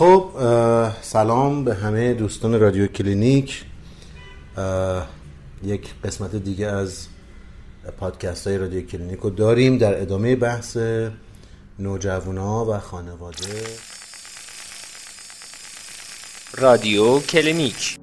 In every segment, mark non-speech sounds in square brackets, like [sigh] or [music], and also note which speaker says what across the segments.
Speaker 1: خب سلام به همه دوستان رادیو کلینیک. یک قسمت دیگه از پادکست های رادیو کلینیک رو داریم در ادامه بحث نوجوانا و خانواده.
Speaker 2: رادیو کلینیک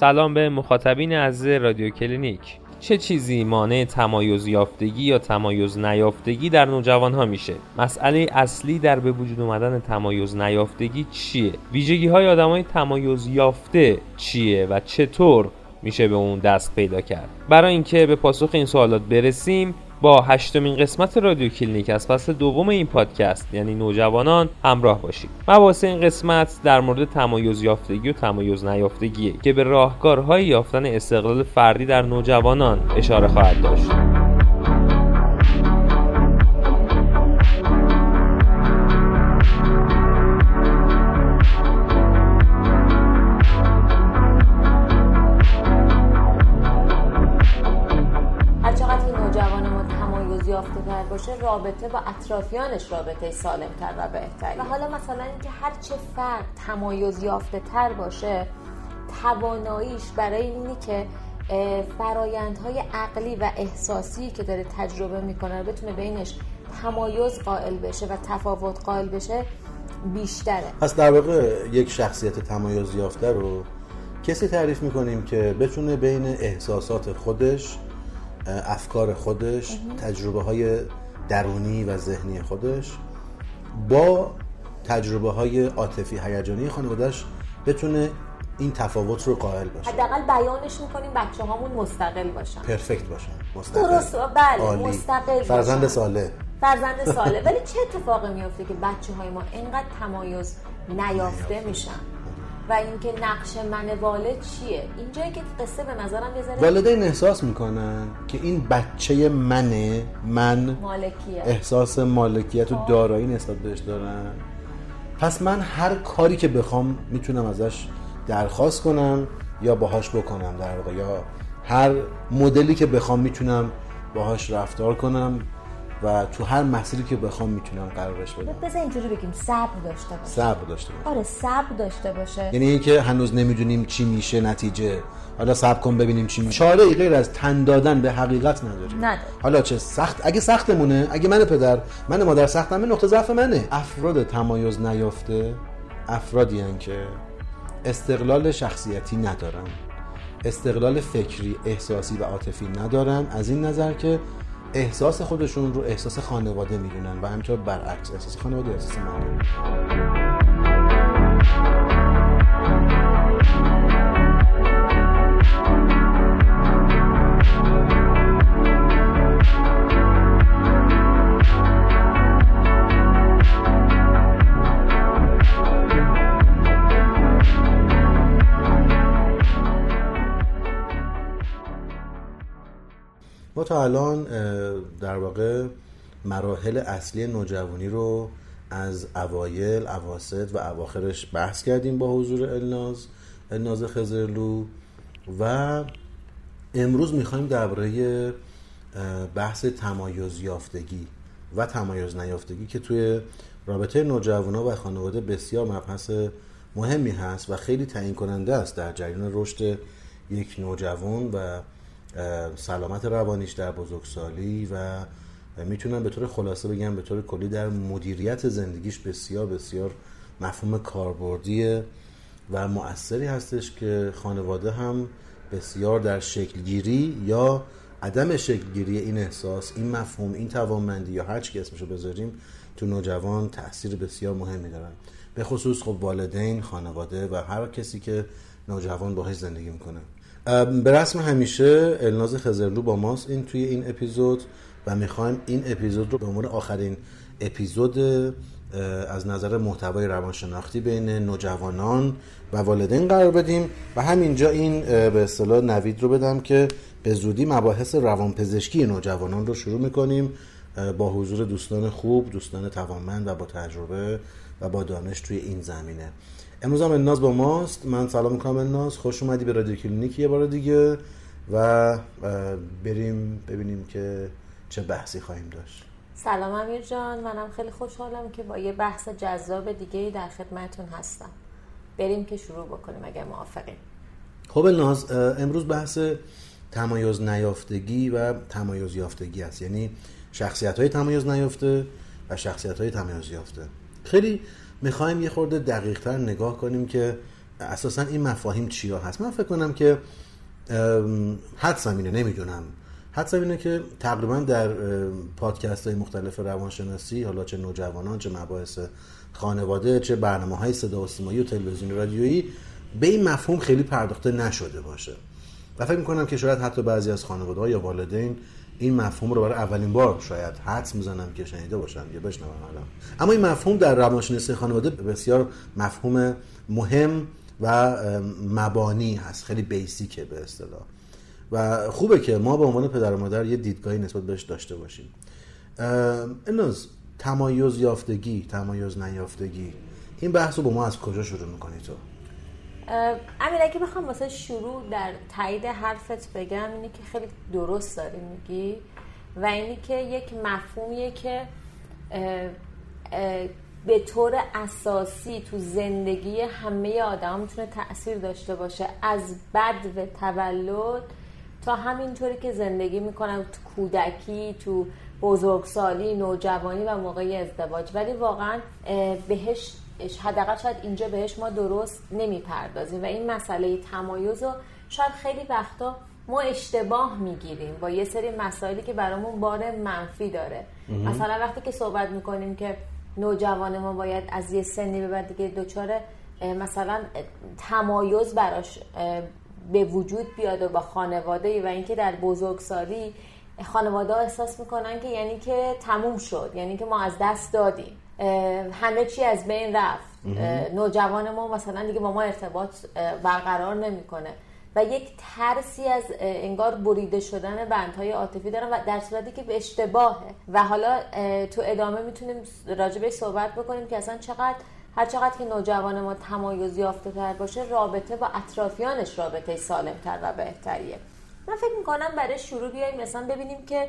Speaker 2: سلام به مخاطبین عزیز رادیو کلینیک. چه چیزی مانع تمایز یافتگی یا تمایز نیافتگی در نوجوان ها میشه؟ مسئله اصلی در به وجود اومدن تمایز نیافتگی چیه؟ ویژگی های آدم های تمایز یافته چیه و چطور میشه به اون دست پیدا کرد؟ برای اینکه به پاسخ این سوالات برسیم با هشتمین قسمت رادیو کلینیک از فصل دوم این پادکست یعنی نوجوانان همراه باشید. مباحث این قسمت در مورد تمایز یافتگی و تمایز نیافتگیه که به راهکارهای یافتن استقلال فردی در نوجوانان اشاره خواهد داشت.
Speaker 3: رابطه با اطرافیانش رابطه سالم تر و بهتری. و حالا مثلا اینکه هر چه فرد تمایز یافته تر باشه تواناییش برای اینی که فرایندهای عقلی و احساسی که داره تجربه می‌کنه بتونه بینش تمایز قائل بشه و تفاوت قائل بشه بیشتره.
Speaker 1: پس در واقع یک شخصیت تمایز یافته رو کسی تعریف می‌کنیم که بتونه بین احساسات خودش افکار خودش تجربه های درونی و ذهنی خودش با تجربه های عاطفی هیجانی خانوادهش بتونه این تفاوت رو قائل باشه.
Speaker 3: حداقل بیانش می‌کنیم بچه هامون مستقل باشن.
Speaker 1: پرفکت باشن مستقل.
Speaker 3: درست بله عالی. مستقل
Speaker 1: فرزند ساله.
Speaker 3: فرزند ساله. [laughs] ولی چه اتفاقی میفته که بچه های ما اینقدر تمایز نیافته. میشن؟ و اینکه نقش من والد چیه؟ اینجایی که قصه به نظرم یه
Speaker 1: والدین احساس می‌کنن که این بچه منه من
Speaker 3: مالکیه.
Speaker 1: احساس مالکیت و خب. دارایی نسبت بهش دارن پس من هر کاری که بخوام می‌تونم ازش درخواست کنم یا باهاش بکنم در واقع یا هر مدلی که بخوام می‌تونم باهاش رفتار کنم. و تو هر مسیری که بخوام می‌تونم قرارش بدم.
Speaker 3: بذار اینجوری بگیم صبر داشته باشه.
Speaker 1: صبر داشته باشه.
Speaker 3: آره صبر داشته باشه.
Speaker 1: یعنی اینکه هنوز نمی‌دونیم چی میشه نتیجه. حالا صبر کن ببینیم چی میشه. چاره غیر از تن دادن به حقیقت نداریم.
Speaker 3: نداره.
Speaker 1: حالا چه سخت اگه سختمونه اگه من پدر من مادر سختمه نقطه ضعف منه. افراد تمایز نیافته افرادی هن که استقلال شخصیتی ندارن. استقلال فکری احساسی و عاطفی ندارن. از این نظر که احساس خودشون رو احساس خانواده می‌دونن و همینطور برعکس احساس خانواده احساس مادر تا الان در واقع مراحل اصلی نوجوانی رو از اوایل، اواسط و اواخرش بحث کردیم با حضور الناز الناز خزرلو و امروز می‌خوایم درباره بحث تمایز یافتگی و تمایز نیافتگی که توی رابطه نوجوانا و خانواده بسیار مبحث مهمی هست و خیلی تعیین کننده است در جریان رشد یک نوجوان و سلامت روانیش در بزرگسالی و می‌تونم به طور خلاصه بگم به طور کلی در مدیریت زندگیش بسیار بسیار مفهوم کاربردی و مؤثری هستش که خانواده هم بسیار در شکلگیری یا عدم شکلگیری این احساس این مفهوم این توانمندی یا هر چی اسمشو بذاریم تو نوجوان تاثیر بسیار مهمی دارن. به خصوص خب والدین خانواده و هر کسی که نوجوان باهاش زندگی می‌کنه. به رسم همیشه الناز خزرلو با ماست. این توی این اپیزود و می‌خوایم این اپیزود رو به عنوان آخرین اپیزود از نظر محتوای روانشناختی بین نوجوانان و والدین قرار بدیم. و همینجا این به اصطلاح نوید رو بدم که به زودی مباحث روانپزشکی نوجوانان رو شروع می‌کنیم. با حضور دوستان خوب دوستان توانمند و با تجربه و با دانش توی این زمینه. امروز هم الناز با ماست. من سلام می‌کنم الناز. خوش اومدی به رادیو کلینیک یه بار دیگه و بریم ببینیم که چه بحثی خواهیم داشت.
Speaker 3: سلام امیر جان. منم خیلی خوشحالم که با یه بحث جذاب دیگه در خدمتون هستم. بریم که شروع بکنیم اگر موافقیم
Speaker 1: خب الناز امروز بحث تمایز نیافتگی و تمایز یافتگی است. یعنی شخصیت های تمایز نیافته و شخصیت های تمایز یافته. خیلی می‌خوایم یه خورده دقیق تر نگاه کنیم که اساسا این مفاهیم چیا هست. من فکر کنم که حدسم اینه نمی‌دونم. حدسم اینه که تقریبا در پادکست های مختلف روانشناسی حالا چه نوجوانان چه مباحث خانواده چه برنامه های صدا و سیمایی و تلویزیون رادیویی به این مفهوم خیلی پرداخته نشده باشه. و فکر می‌کنم که شاید حتی بعضی از خانواده یا والدین این مفهوم رو برای اولین بار شاید حدس می‌زنم که شنیده باشن یا بشنون الان. اما این مفهوم در روانشناسی خانواده بسیار مفهوم مهم و مبانی هست خیلی بیسیکه به اصطلاح. و خوبه که ما به عنوان پدر و مادر یه دیدگاهی نسبت بهش داشته باشیم. امروز تمایز یافتگی تمایز نیافتگی این بحث رو با ما از کجا شروع می‌کنی تو؟
Speaker 3: امیر اگه بخوام واسه شروع در تایید حرفت بگم اینه که خیلی درست داری میگی و اینی که یک مفهومیه که به طور اساسی تو زندگی همه آدم می‌تونه تاثیر داشته باشه از بد و تولد تا همینطوری که زندگی می‌کنن تو کودکی تو بزرگسالی نوجوانی و موقع ازدواج. ولی واقعا بهش حداقل شاید اینجا بهش ما درست نمی‌پردازیم و این مسئله تمایز رو شاید خیلی وقتا ما اشتباه می‌گیریم با یه سری مسائلی که برامون بار منفی داره. مثلا وقتی که صحبت می‌کنیم که نوجوان ما باید از یه سنی به بعد دیگه دچار مثلا تمایز براش به وجود بیاد و با خانواده و اینکه در بزرگسالی خانواده احساس می‌کنن که یعنی که تموم شد یعنی که ما از دست دادیم. همه چی از بین رفت. نوجوان ما مثلا دیگه با ما ارتباط برقرار نمی‌کنه. و یک ترسی از انگار بریده شدن بندهای عاطفی دارن و در صورتی که به اشتباهه. و حالا تو ادامه می‌تونیم راجبه صحبت بکنیم که اصلا چقدر هر چقدر که نوجوان ما تمایز یافته تر باشه رابطه با اطرافیانش رابطه سالم تر و بهتریه. من فکر می‌کنم برای شروع بیایم مثلا ببینیم که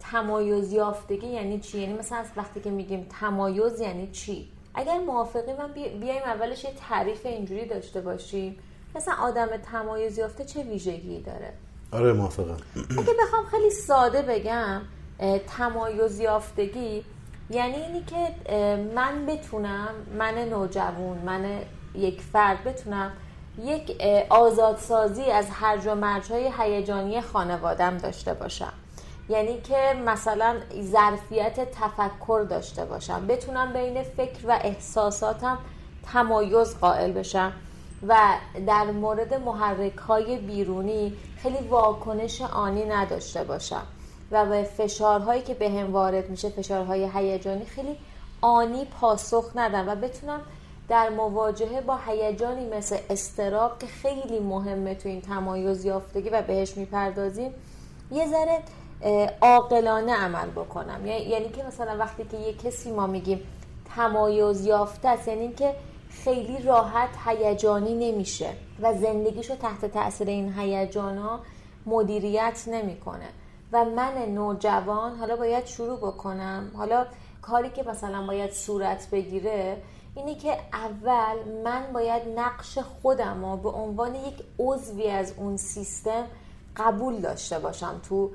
Speaker 3: تمایز یافتگی یعنی چی؟ یعنی مثلا از وقتی که میگیم تمایز یعنی چی؟ اگر موافقی من بیایم اولش یه تعریف اینجوری داشته باشیم. مثلا آدم تمایز یافته چه ویژگی داره؟
Speaker 1: آره موافقم.
Speaker 3: اگه بخوام خیلی ساده بگم تمایز یافتگی یعنی اینی که من بتونم من نوجوان من یک فرد بتونم یک آزادسازی از هرج و مرج های هیجانی خانوادم داشته باشم. یعنی که مثلا ظرفیت تفکر داشته باشم بتونم بین فکر و احساساتم تمایز قائل بشم. و در مورد محرک های بیرونی خیلی واکنش آنی نداشته باشم. و به فشارهایی که به هم وارد میشه فشارهای هیجانی خیلی آنی پاسخ ندم و بتونم در مواجهه با هیجانی مثل استراب که خیلی مهمه تو این تمایز یافتگی و بهش می‌پردازیم یه ذره عاقلانه عمل بکنم. یعنی که مثلا وقتی که یه کسی ما میگیم تمایز یافته است یعنی که خیلی راحت هیجانی نمیشه و زندگیشو تحت تاثیر این هیجان ها مدیریت نمی‌کنه. و من نوجوان حالا باید شروع بکنم. حالا کاری که مثلا باید صورت بگیره اینه که اول من باید نقش خودم رو به عنوان یک عضوی از اون سیستم قبول داشته باشم تو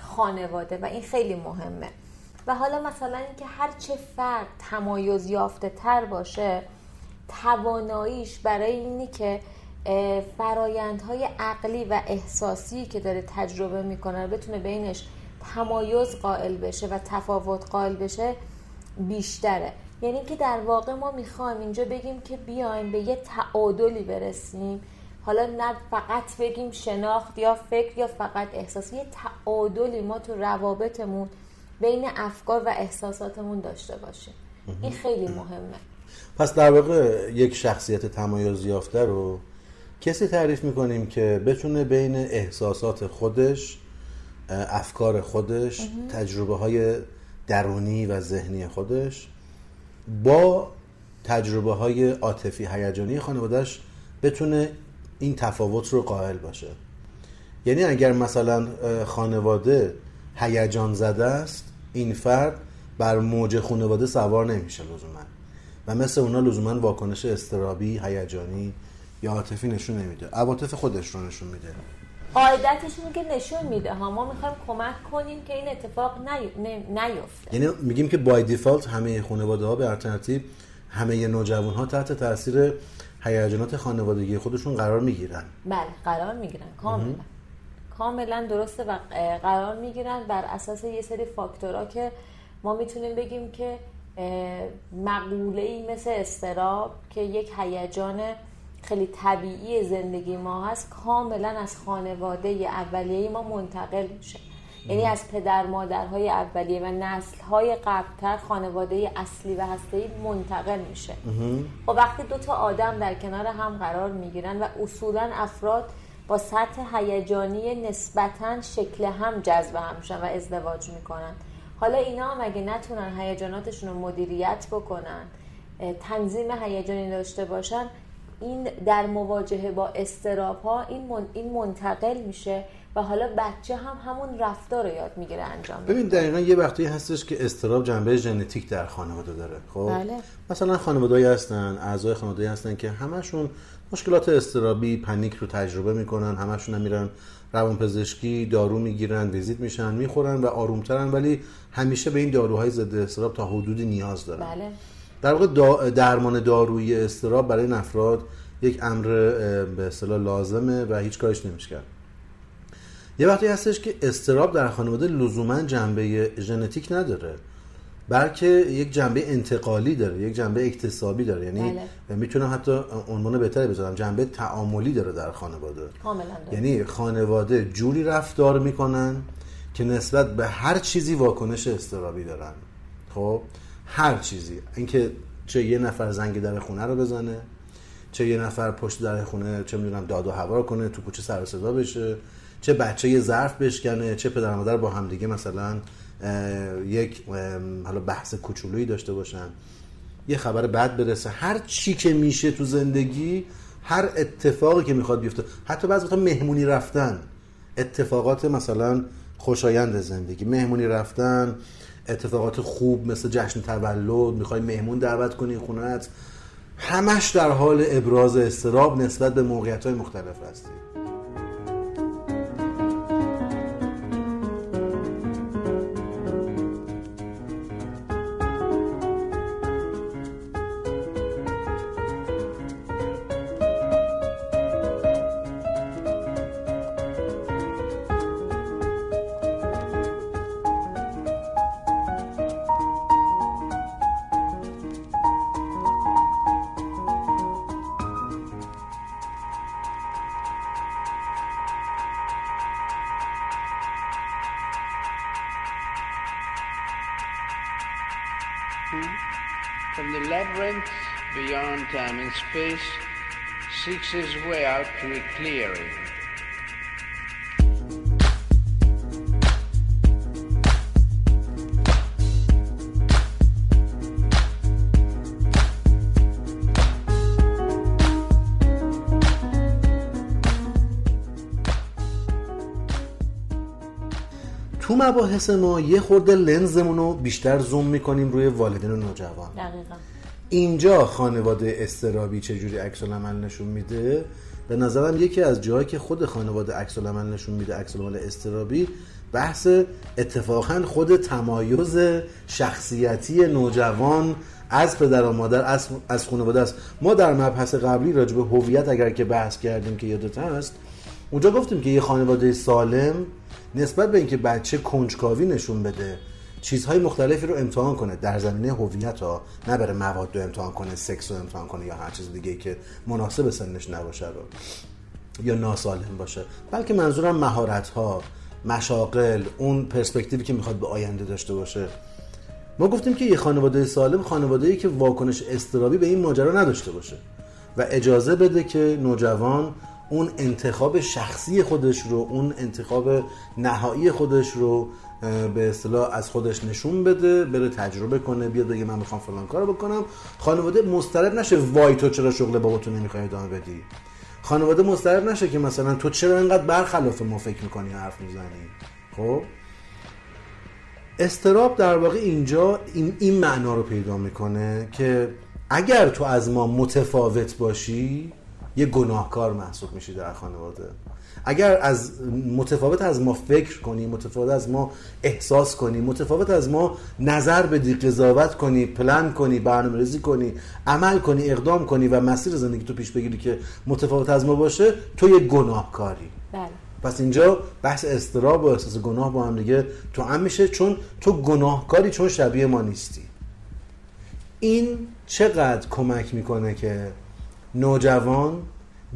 Speaker 3: خانواده و این خیلی مهمه. و حالا مثلا اینکه هر چه فرد تمایز یافته تر باشه تواناییش برای اینی که فرایندهای عقلی و احساسی که داره تجربه می‌کنه بتونه بینش تمایز قائل بشه و تفاوت قائل بشه بیشتره. یعنی که در واقع ما می‌خوایم اینجا بگیم که بیایم به یه تعادلی برسیم حالا نه فقط بگیم شناخت یا فکر یا فقط احساس یه تعادلی ما تو روابطمون بین افکار و احساساتمون داشته باشیم. این خیلی مهمه.
Speaker 1: پس در واقع یک شخصیت تمایز یافته رو کسی تعریف می‌کنیم که بتونه بین احساسات خودش افکار خودش تجربه های درونی و ذهنی خودش با تجربه های عاطفی هیجانی خانوادهش بتونه این تفاوت رو قائل باشه. یعنی اگر مثلا خانواده هیجان زده است این فرد بر موج خانواده سوار نمیشه لزوما. و مثل اونا لزوما واکنش استرابی هیجانی یا عاطفی نشون نمیده. عواطف خودش رو نشون میده.
Speaker 3: قاعدتش میگه نشون میده. ها ما می‌خوایم کمک کنیم که این اتفاق نیفته.
Speaker 1: یعنی میگیم که بای دیفالت همه خانواده ها به ترتیب همه نوجوان ها تحت تاثیر هیجانات خانوادگی خودشون قرار می‌گیرن.
Speaker 3: بله قرار می‌گیرن کاملا. کاملا درسته و قرار می‌گیرن بر اساس یه سری فاکتورها که ما می‌تونیم بگیم که مقوله ای مثل استراب که یک هیجان خیلی طبیعی زندگی ما هست کاملا از خانواده اولیه ما منتقل میشه. یعنی از پدر مادرهای اولیه و نسلهای قبلتر خانواده اصلی و هسته منتقل میشه. و خب وقتی دو تا آدم در کنار هم قرار می‌گیرن و اصولا افراد با سطح هیجانی نسبتا شکل هم جذب هم میشن و ازدواج می‌کنن. حالا اینا هم اگه نتونن هیجاناتشون رو مدیریت بکنن تنظیم هیجانی داشته باشن این در مواجهه با استراب ها این, این منتقل میشه. و حالا بچه هم همون رفتار رو یاد می‌گیره انجام
Speaker 1: ببین دقیقا یه وقتی هستش که استراب جنبه ژنتیک در خانواده داره خب بله. مثلا خانواده‌ای هستن اعضای خانواده هستن که همشون مشکلات استرابی پنیک رو تجربه می‌کنن همشون هم میرن روان پزشکی دارو می‌گیرن ویزیت میشن می‌خورن و آرومترن ولی همیشه به این داروهای ضد استراب تا حدودی نیاز دارن
Speaker 3: بله.
Speaker 1: در واقع درمان دارویی استراب برای این افراد یک امر به اصطلاح لازمه و هیچ کارش نمیشه کرد یه وقتی هستش که استراب در خانواده لزوما جنبه ژنتیک نداره بلکه یک جنبه انتقالی داره یک جنبه اکتسابی داره. یعنی بله. می‌تونم حتی عنوان بهتری بذارم جنبه تعاملی داره در خانواده.
Speaker 3: کاملا
Speaker 1: یعنی خانواده جوری رفتار می‌کنن که نسبت به هر چیزی واکنش استرابی دارن. خب هر چیزی. اینکه چه یه نفر زنگ در خونه رو بزنه چه یه نفر پشت در خونه چه می‌دونم داد و هوا کنه تو کوچه سر صدا بشه. چه بچه یه ظرف بشکنه چه پدر مادر با همدیگه مثلا یک حالا بحث کوچولویی داشته باشن. یه خبر بد برسه. هر چی که میشه تو زندگی هر اتفاقی که می‌خواد بیفته. حتی بعضی وقتا مهمونی رفتن. اتفاقات مثلا خوشایند زندگی. مهمونی رفتن اتفاقات خوب مثل جشن تولد می‌خوای مهمون دعوت کنی خونت. همش در حال ابراز استراب نسبت به موقعیت های مختلف هستی.
Speaker 4: His way out to a clearing.
Speaker 1: تو مباحث ما یه خورده لنزمون رو بیشتر زوم می‌کنیم روی والدین و نوجوان
Speaker 3: دقیقا
Speaker 1: اینجا خانواده استرابی چجوری عکس العمل نشون میده؟ به نظرم یکی از جاهایی که خود خانواده عکس العمل نشون میده عکس العمل استرابی بحث اتفاقا خود تمایز شخصیتی نوجوان از پدر و مادر از, از خانواده است. ما در مبحث قبلی راجع به هویت اگر که بحث کردیم که یادت هست اونجا گفتیم که یه خانواده سالم نسبت به اینکه بچه کنجکاوی نشون بده. چیزهای مختلفی رو امتحان کنه. در زمینه هویت ها نه بره مواد رو امتحان کنه سکس رو امتحان کنه یا هر چیز دیگه که مناسب سنش نباشه رو یا ناسالم باشه. بلکه منظورم مهارت ها مشاقل اون پرسپکتیوی که می‌خواد به آینده داشته باشه. ما گفتیم که یه خانواده سالم خانواده ای که واکنش استرابی به این ماجرا نداشته باشه و اجازه بده که نوجوان اون انتخاب شخصی خودش رو اون انتخاب نهایی خودش رو به اصطلاح از خودش نشون بده بره تجربه کنه بیاد بگه من می‌خوام فلان کارو بکنم. خانواده مضطرب نشه وای تو چرا شغل بابا تو نمی‌خوای ادامه بدی؟ خانواده مضطرب نشه که مثلا تو چرا اینقدر برخلاف ما فکر می‌کنی حرف می‌زنی؟ خب؟ استراب در واقع اینجا این, این معنا رو پیدا می‌کنه که اگر تو از ما متفاوت باشی یه گناهکار محسوب میشی در خانواده. اگر از متفاوت از ما فکر کنی متفاوت از ما احساس کنی متفاوت از ما نظر بدی قضاوت کنی پلن کنی برنامه ریزی کنی عمل کنی اقدام کنی و مسیر زندگی تو پیش بگیری که متفاوت از ما باشه تو یه گناهکاری.
Speaker 3: بله.
Speaker 1: پس اینجا بحث استراب و احساس گناه با هم دیگه تو هم میشه چون تو گناهکاری چون شبیه ما نیستی. این چقدر کمک می‌کنه که نوجوان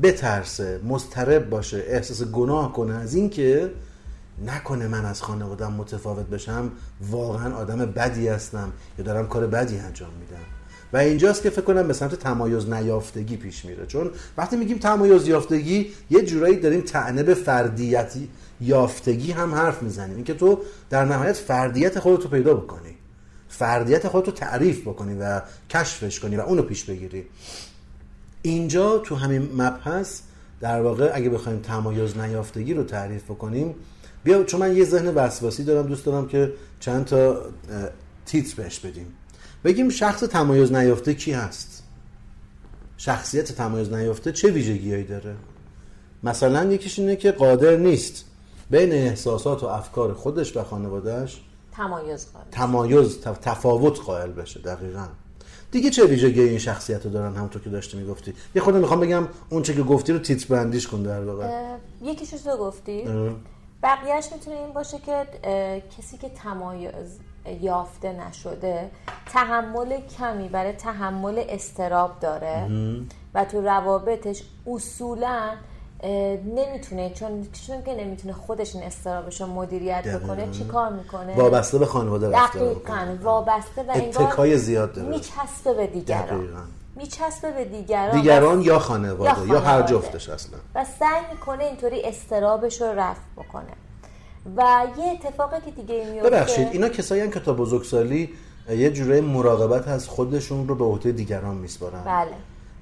Speaker 1: بترسه مضطرب باشه احساس گناه کنه از اینکه نکنه من از خانوادم متفاوت بشم واقعا آدم بدی هستم یا دارم کار بدی انجام میدم. و اینجاست که فکر کنم به سمت تمایز نیافتگی پیش میره. چون وقتی میگیم تمایز یافتگی یه جورایی داریم تعنه به فردیتی یافتگی هم حرف می‌زنیم. اینکه تو در نهایت فردیت خودتو پیدا بکنی. فردیت خودتو تعریف بکنی و کشفش کنی و اونو پیش بگیری. اینجا تو همین مبحث در واقع اگه بخوایم تمایز نیافتگی رو تعریف بکنیم بیا چون من یه ذهن وسواسی دارم دوست دارم که چند تا تیتر بهش بدیم. بگیم شخص تمایز نیافته کی هست؟ شخصیت تمایز نیافته چه ویژگیهایی داره؟ مثلا یکیش اینه که قادر نیست بین احساسات و افکار خودش و خانوادهش
Speaker 3: تمایز قائل
Speaker 1: تمایز تف- تفاوت قائل بشه دقیقا. دیگه چه ویژگی این شخصیت رو دارن همونطور که داشتی می‌گفتی؟ یه خود می‌خوام بگم اون چه که گفتی رو تیتر بندیش کن در واقع.
Speaker 3: یکیشو تو گفتی. بقیهش می‌تونه این باشه که کسی که تمایز یافته نشده تحمل کمی برای تحمل استراب داره. و تو روابطش اصولا نمی‌تونه چون چون که نمی‌تونه خودش این استرابش رو مدیریت بکنه. چی کار می‌کنه؟
Speaker 1: وابسته به خانواده رفتار
Speaker 3: دقیقا وابسته و
Speaker 1: اتکای زیاد داره.
Speaker 3: میچسبه به دیگران.
Speaker 1: دقیقاً.
Speaker 3: میچسبه به دیگران.
Speaker 1: دیگران
Speaker 3: و-
Speaker 1: یا خانواده یا, هر
Speaker 3: خانواده.
Speaker 1: جفتش اصلا.
Speaker 3: و سعی می‌کنه اینطوری استرابش رو رفع بکنه. و یه اتفاقی که دیگه میفته
Speaker 1: ببخشید اینا کسایی که تا بزرگسالی یه جوره مراقبت از خودشون رو به عهده دیگران میسپارن.
Speaker 3: بله.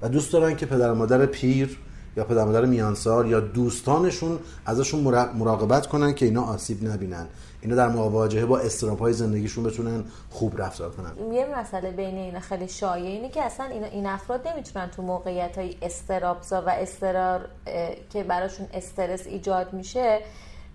Speaker 1: و دوست دارن که پدر مادر پیر یا پدر مادر میانسال یا دوستانشون ازشون مرا- مراقبت کنن که اینا آسیب نبینن. اینا در مواجهه با استراب های زندگیشون بتونن خوب رفتار کنن.
Speaker 3: یه مسئله بین اینا خیلی شایع اینه که اصلا اینا این افراد نمی‌تونن تو موقعیت های استرابزا و استرار که براشون استرس ایجاد میشه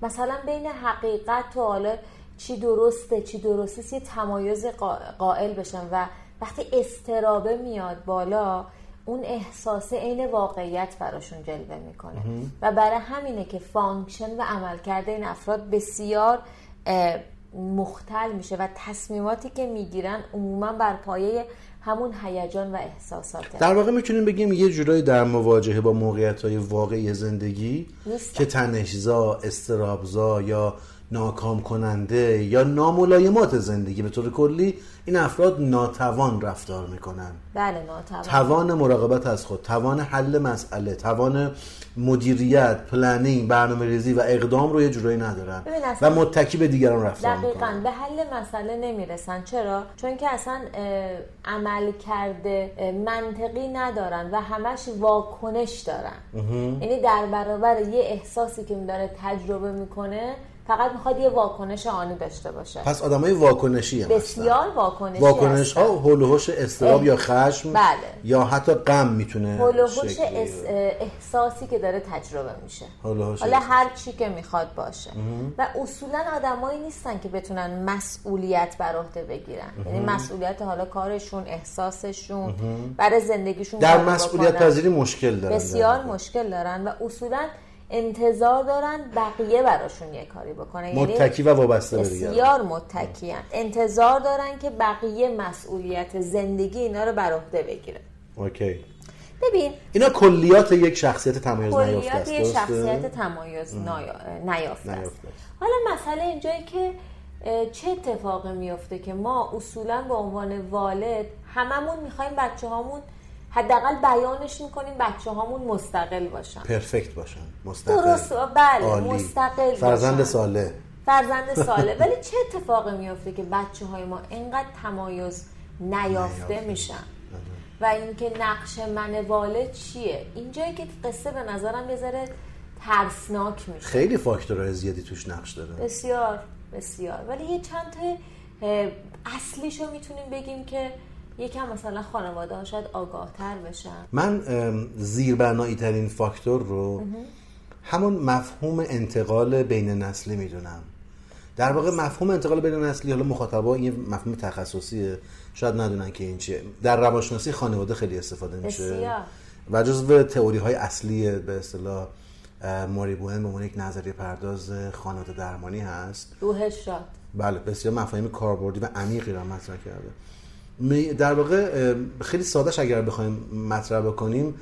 Speaker 3: مثلا بین حقیقت و حالا چی درسته چی درست نیست یه تمایز قا- قائل بشن و وقتی اضطرابه میاد بالا اون احساس عین واقعیت براشون جلوه می‌کنه. و برای همینه که function و عملکرد این افراد بسیار مختل میشه و تصمیماتی که می‌گیرن عموما بر پایه همون هیجان و احساساته.
Speaker 1: در واقع می‌تونیم بگیم یه جورایی در مواجهه با موقعیت های واقعی زندگی
Speaker 3: نیستن.
Speaker 1: که تنشزا، استرابزا یا ناکام کننده یا ناملایمات زندگی به طور کلی این افراد ناتوان رفتار می‌کنن.
Speaker 3: بله ناتوان.
Speaker 1: توان مراقبت از خود توان حل مسئله توان مدیریت planning برنامه ریزی و اقدام رو یه جورایی ندارن. و متکی به دیگران رفتار
Speaker 3: دقیقا
Speaker 1: می‌کنن
Speaker 3: به حل مسئله نمی‌رسن. چرا؟ چون که اصلا عملکرد منطقی ندارن و همش واکنش دارن. یعنی در برابر یه احساسی که داره تجربه می‌کنه فقط می‌خواد یه واکنش آنی داشته باشه
Speaker 1: پس آدمای واکنشی هم
Speaker 3: بسیار واکنشی
Speaker 1: واکنش ها
Speaker 3: هستن.
Speaker 1: هول و هوش استراب. یا خشم
Speaker 3: بله.
Speaker 1: یا حتی غم می‌تونه
Speaker 3: هول و هوش
Speaker 1: شکل
Speaker 3: اس-
Speaker 1: بگیره.
Speaker 3: احساسی که داره تجربه میشه حالا. هر چی که می‌خواد باشه و اصولا آدمایی نیستن که بتونن مسئولیت بر عهده بگیرن یعنی مسئولیت حالا کارشون احساسشون برای زندگیشون
Speaker 1: در مسئولیت. پذیری مشکل دارن
Speaker 3: بسیار
Speaker 1: واقع.
Speaker 3: مشکل دارن و اصولا انتظار دارن بقیه براشون یه کاری بکنه یعنی
Speaker 1: متکی و وابسته به دیگران
Speaker 3: بسیار متکیان. انتظار دارن که بقیه مسئولیت زندگی اینا رو بر عهده بگیره
Speaker 1: اوکی.
Speaker 3: ببین
Speaker 1: اینا کلیات یک شخصیت تمایز نیافته
Speaker 3: کلیات
Speaker 1: است
Speaker 3: یه
Speaker 1: درسته؟
Speaker 3: شخصیت تمایز نیافته است. حالا مسئله اینجایی که چه اتفاقی میفته که ما اصولا به عنوان والد هممون می‌خوایم بچه هامون حداقل بیانش می‌کنیم بچه هامون مستقل باشن.
Speaker 1: پرفکت باشن مستقل.
Speaker 3: درست بله
Speaker 1: عالی.
Speaker 3: مستقل
Speaker 1: فرزند. ساله.
Speaker 3: فرزند [laughs] ساله. ولی چه اتفاقی میفته که بچه های ما اینقدر تمایز نیافته
Speaker 1: نیافته.
Speaker 3: میشن؟ و اینکه نقش من والد چیه؟ اینجایی که قصه به نظرم یه ذره ترسناک میشه.
Speaker 1: خیلی فاکتورهای زیادی توش نقش داره.
Speaker 3: بسیار بسیار. ولی یه چند تا اصلیشو می‌تونیم بگیم که یکم مثلا خانواده ها شاید آگاه تر بشن.
Speaker 1: من زیربنایی ترین فاکتور رو همون مفهوم انتقال بین نسلی می‌دونم. در واقع مفهوم انتقال بین نسلی حالا مخاطبا این مفهوم تخصصیه. شاید ندونن که این چیه. در روانشناسی خانواده خیلی استفاده میشه. و جزو تئوری های اصلی به اصطلاح موری بوهن به عنوان یک نظریه پرداز خانواده درمانی هست.
Speaker 3: روحش شاد.
Speaker 1: بله بسیار مفاهیم کاربردی و عمیقی را مطرح کرده. در واقع خیلی سادهش اگر بخوایم مطرح بکنیم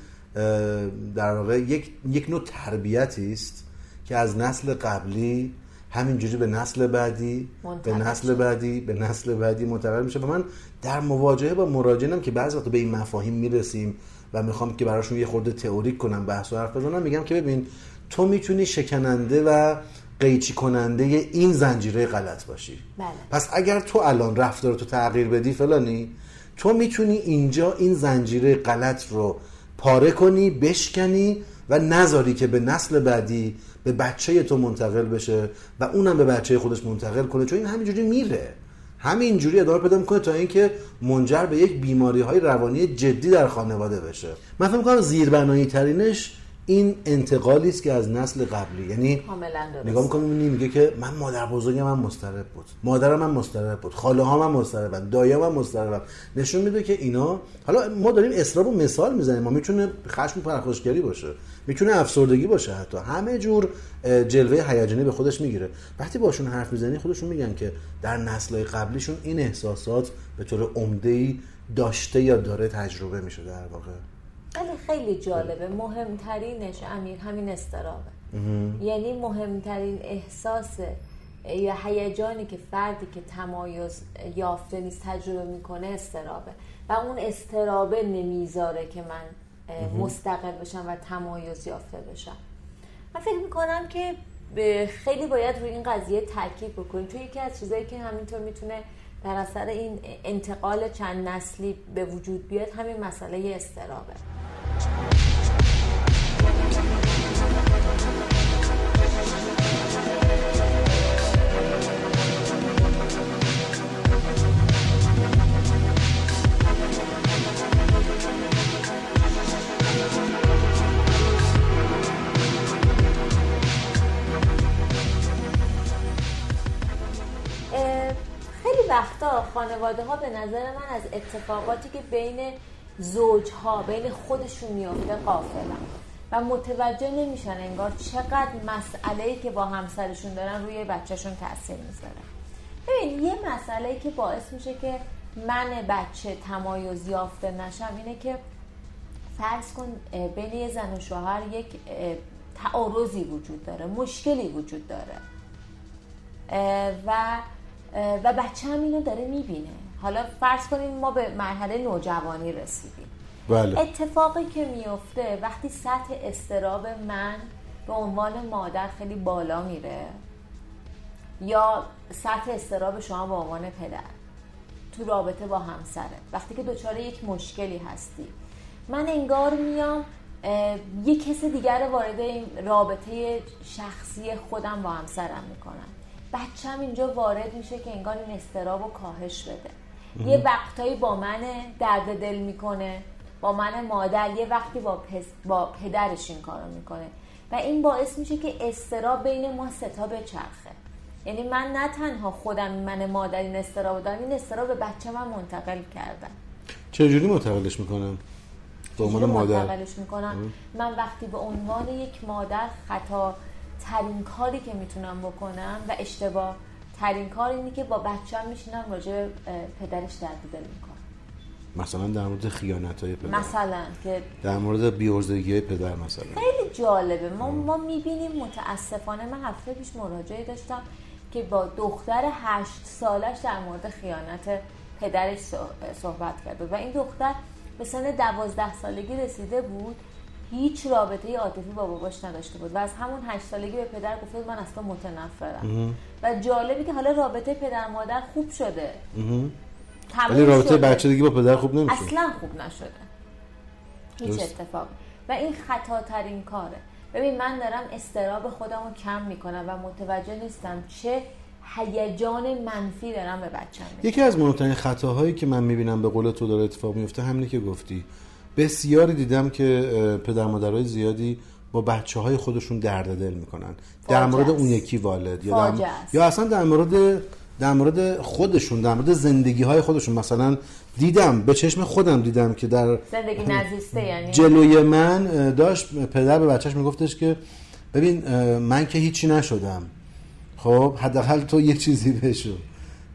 Speaker 1: در واقع یک, یک نوع تربیتی است که از نسل قبلی همینجوری به نسل بعدی به نسل بعدی به نسل بعدی منتقل میشه. و من در مواجهه با مراجعینم که بعضی وقتا به این مفاهیم می‌رسیم و می‌خوام که براشون یه خورده تئوریک کنم بحث و حرف بزنم میگم که ببین تو می‌تونی شکننده و قیچی کننده این زنجیره غلط باشی.
Speaker 3: بله.
Speaker 1: پس اگر تو الان رفتارتو تغییر بدی فلانی تو می‌تونی اینجا این زنجیره غلط رو پاره کنی بشکنی و نذاری که به نسل بعدی به بچه تو منتقل بشه و اونم به بچه خودش منتقل کنه چون این همینجوری میره. همینجوری ادامه پیدا می‌کنه تا اینکه منجر به یک بیماری های روانی جدی در خانواده بشه. من فکر می‌کنم زیربنایی ترینش این انتقالی است که از نسل قبلی یعنی نگاه می‌کنم می‌بینی میگه که من مادر بزرگم من مضطرب بود. مادرم من مضطرب بود. خاله ها من مضطربن دایه من مضطربم نشون میده که اینا حالا ما داریم اسراب و مثال می‌زنیم. ما می‌تونه خشم و پرخاشگری باشه. می‌تونه افسردگی باشه حتی. همه جور جلوه هیجانی به خودش می‌گیره. وقتی باشون حرف می‌زنی خودشون میگن که در نسلهای قبلیشون این احساسات به طور عمده داشته یا داره تجربه میشه در واقع.
Speaker 3: ولی خیلی جالبه. مهمترینش امیر همین استرابه. یعنی مهمترین احساس یا هیجانی که فردی که تمایز یافته نیست تجربه می‌کنه استرابه. و اون استرابه نمی‌ذاره که من مستقل بشم و تمایز یافته بشم. من فکر می‌کنم که خیلی باید روی این قضیه تاکید بکنیم. چون یکی از چیزایی که همینطور می‌تونه در اثر این انتقال چند نسلی به وجود بیاد همین مسئله استرابه. وقتا خانواده ها به نظر من از اتفاقاتی که بین زوج ها بین خودشون میافته قافلن و متوجه نمیشن انگار چقدر مسئله ای که با همسرشون دارن روی بچهشون تاثیر می‌ذاره. ببین یه مسئله که باعث میشه که من بچه تمایز یافته نشم اینه که فرض کن بین یه زن و شوهر یک تعارضی وجود داره مشکلی وجود داره. و و بچه هم اینو داره می‌بینه. حالا فرض کنیم ما به مرحله نوجوانی رسیدیم.
Speaker 1: بله.
Speaker 3: اتفاقی که میفته وقتی سطح استراب من به عنوان مادر خیلی بالا میره یا سطح استراب شما به عنوان پدر تو رابطه با همسره وقتی که دچار یک مشکلی هستی من انگار میام یک کس دیگر رو وارد این رابطه شخصی خودم با همسرم می‌کنم. بچم اینجا وارد میشه که انگار این استراب رو کاهش بده. یه وقتایی با من درد دل می‌کنه با من مادر یه وقتی با, پس با پدرش این کارو می‌کنه. و این باعث میشه که استراب بین ما ستا بچرخه. یعنی من نه تنها خودم من مادر این استراب دارم این استراب به بچه من منتقل کردم.
Speaker 1: چجوری منتقلش می‌کنم به عنوان
Speaker 3: چجوری
Speaker 1: مادر؟
Speaker 3: منتقلش می‌کنم من وقتی به عنوان یک مادر خطا ترین کاری که می‌تونم بکنم و اشتباه ترین کار اینه که با بچم میشینم راجع پدرش درد دل می‌کنم.
Speaker 1: مثلا در مورد خیانت های پدر.
Speaker 3: مثلا که
Speaker 1: در مورد بیورزگی های پدر مثلا.
Speaker 3: خیلی جالبه. ما ما می‌بینیم متاسفانه من هفته پیش مراجعه داشتم که با دختر هشت سالش در مورد خیانت پدرش صح- صحبت کرد و این دختر به سن دوازده سالگی رسیده بود هیچ رابطه عاطفی با باباش نداشته بود و از همون هشت سالگی به پدر گفته بود من از تو متنفرم. و جالبی که حالا رابطه پدر مادر خوب شده.
Speaker 1: ولی رابطه
Speaker 3: شده.
Speaker 1: بچه با پدر خوب نمیشه.
Speaker 3: اصلا خوب نشده. هیچ
Speaker 1: درست.
Speaker 3: اتفاق و این خطاترین کاره. ببین من دارم استراب خودم رو کم می‌کنم و متوجه نیستم چه هیجان منفی دارم به بچم میدم
Speaker 1: یکی از مهمترین خطاهایی که من می‌بینم به قول تو داره اتفاق میفته همینه که گفتی. بسیاری دیدم که پدر مادرای زیادی با بچه های خودشون درد دل می‌کنن. در مورد. اون یکی والد یا در. یا اصلا در مورد در مورد خودشون در مورد زندگی های خودشون. مثلا دیدم به چشم خودم دیدم که در
Speaker 3: زندگی نزیسته یعنی؟
Speaker 1: جلوی من داشت پدر به بچهش میگفتش که ببین من که هیچی نشدم. خب حداقل تو یه چیزی بشو.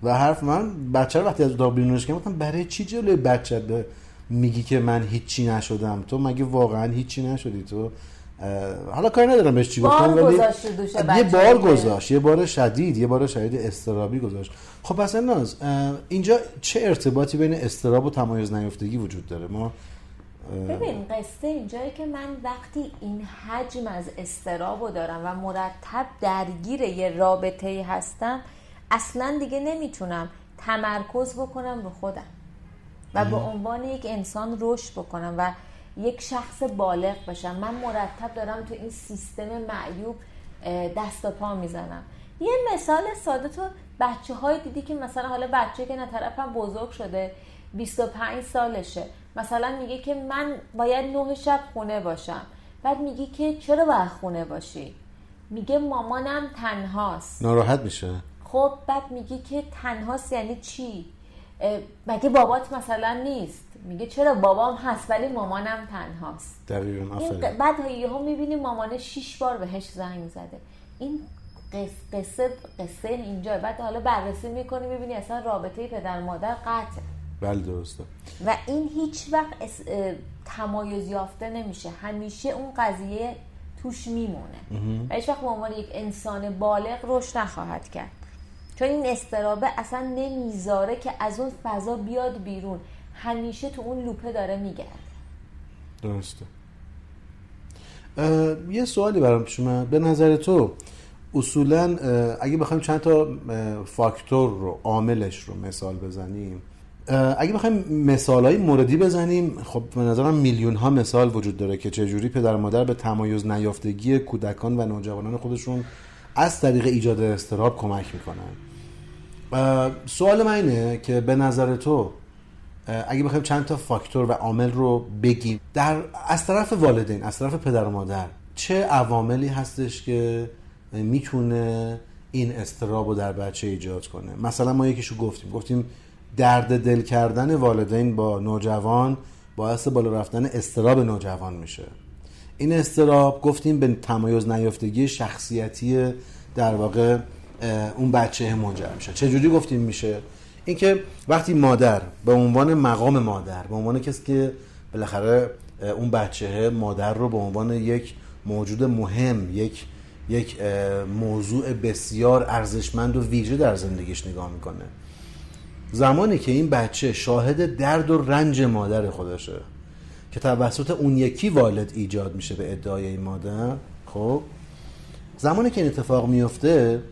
Speaker 1: و حرف من بچه رو وقتی از اتاق بیرونش کردم گفتم برای چی جلوی بچه به میگی که من هیچی نشدم. تو مگه واقعا هیچی نشدی؟ تو حالا کاری ندارم بهش چی
Speaker 3: بار
Speaker 1: گفتم ولی یه بار. گذاشت یه بار شدید یه بار شدید استرابی گذاشت. خب پس ناز اینجا چه ارتباطی بین استراب و تمایز نیافتگی وجود داره؟ ما
Speaker 3: ببین قصه اینجایی که من وقتی این حجم از استرابو دارم و مرتب درگیر یه رابطه هستم اصلا دیگه نمی‌تونم تمرکز بکنم رو خودم. و به عنوان یک انسان رشد بکنم و یک شخص بالغ بشم. من مرتب دارم تو این سیستم معیوب دست و پا می‌زنم. یه مثال ساده تو بچه های دیدی که مثلا حالا بچه که نه طرفم بزرگ شده 25 سالشه. مثلا میگه که من باید نه شب خونه باشم. بعد میگی که چرا باید خونه باشی؟ میگه مامانم تنهاست.
Speaker 1: ناراحت میشه؟
Speaker 3: خب بعد میگی که تنهاست یعنی چی؟ مگه بابات مثلا نیست؟ میگه چرا بابام هست ولی مامانم تنهاست.
Speaker 1: دقیقا
Speaker 3: این بعد یهو می‌بینی مامانه شیش بار بهش زنگ زده. این قص- قصه قصه اینجا. بعد حالا بررسی می‌کنی می‌بینی اصلا رابطه پدر مادر قطعه.
Speaker 1: بله درسته
Speaker 3: و این هیچ وقت تمایز یافته نمیشه. همیشه اون قضیه توش میمونه. و هیچ وقت به عنوان یک انسان بالغ رشد نخواهد کرد. چون این استرابه اصلا نمی‌ذاره که از اون فضا بیاد بیرون. همیشه تو اون لوپه داره میگرده.
Speaker 1: درسته. یه سوالی برام پیش اومد. به نظر تو اصولا اگه بخوایم چند تا فاکتور رو عاملش رو مثال بزنیم. اگه بخوایم مثال های موردی بزنیم خب به نظرم میلیون ها مثال وجود داره که چجوری پدر مادر به تمایز نیافتگی کودکان و نوجوانان خودشون از طریق ایجاد استراب کمک می‌کنن. سوال من اینه که به نظر تو اگه بخوایم چند تا فاکتور و عامل رو بگیم در از طرف والدین از طرف پدر و مادر چه عواملی هستش که می‌تونه این استراب رو در بچه ایجاد کنه؟ مثلا ما یکیشو گفتیم گفتیم درد دل کردن والدین با نوجوان باعث بالا رفتن استراب نوجوان میشه. این استراب گفتیم به تمایز نیافتگی شخصیتی در واقع اون بچه منجر میشه. چجوری گفتیم میشه؟ اینکه وقتی مادر به عنوان مقام مادر به عنوان کسی که بالاخره اون بچه مادر رو به عنوان یک موجود مهم یک یک موضوع بسیار ارزشمند و ویژه در زندگیش نگاه می‌کنه. زمانی که این بچه شاهد درد و رنج مادر خودشه که توسط اون یکی والد ایجاد میشه به ادعای این مادر خب زمانی که این اتفاق میفته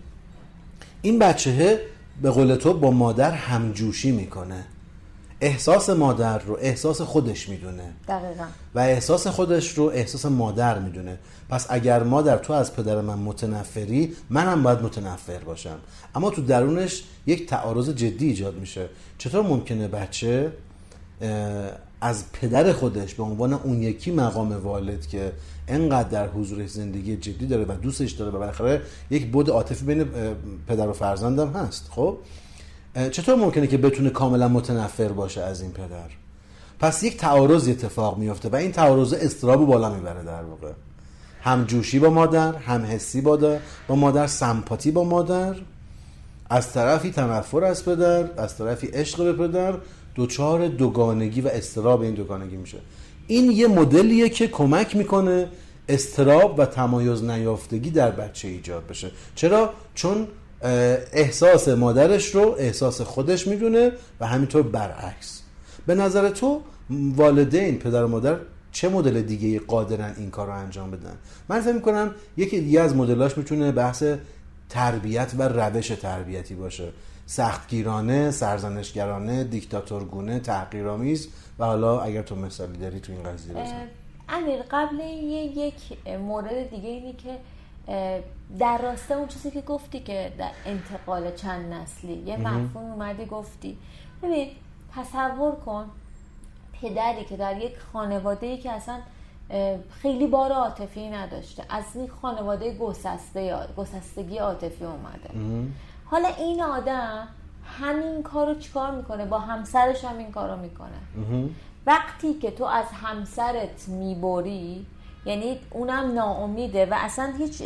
Speaker 1: این بچه به قول تو با مادر همجوشی می‌کنه. احساس مادر رو احساس خودش می‌دونه.
Speaker 3: دقیقا.
Speaker 1: و احساس خودش رو احساس مادر می‌دونه. پس اگر مادر تو از پدر من متنفری منم باید متنفر باشم. اما تو درونش یک تعارض جدی ایجاد میشه. چطور ممکنه بچه از پدر خودش به عنوان اون یکی مقام والد که انقدر در حضورش زندگی جدی داره و دوستش داره و بالاخره یک بود عاطفی بین پدر و فرزندم هست. خب؟ چطور ممکنه که بتونه کاملا متنفر باشه از این پدر؟ پس یک تعارض اتفاق میفته و این تعارض استراب بالا می‌بره در واقع. هم جوشی با مادر هم حسی با, دا- با مادر سمپاتی با مادر. از طرفی تنفر از پدر از طرفی عشق به پدر. دوچار دوگانگی و استراب این دوگانگی میشه. این یه مدلیه که کمک می‌کنه استراب و تمایز نیافتگی در بچه ایجاد بشه. چرا؟ چون احساس مادرش رو احساس خودش می‌دونه و همینطور برعکس. به نظر تو والدین پدر و مادر چه مدل دیگه قادرن این کار رو انجام بدن؟ من فکر می‌کنم یکی دیگه از مدلاش می‌تونه بحث تربیت و روش تربیتی باشه. سختگیرانه سرزنشگرانه دیکتاتورگونه تحقیرآمیز و حالا اگر تو مثالی داری تو این قضیه بزن.
Speaker 3: امیر قبل یک مورد دیگه اینی که در راسته اون چیزی که گفتی که در انتقال چند نسلی یه مفهوم اومدی گفتی. ببین تصور کن پدری که در یک خانواده ای که اصلا خیلی بار عاطفی نداشته از این خانواده گسسته گسستگی عاطفی اومده. حالا این آدم همین کارو چیکار می‌کنه؟ با همسرش هم این کارو می‌کنه. وقتی که تو از همسرت می‌بری یعنی اونم ناامیده و اصلا هیچ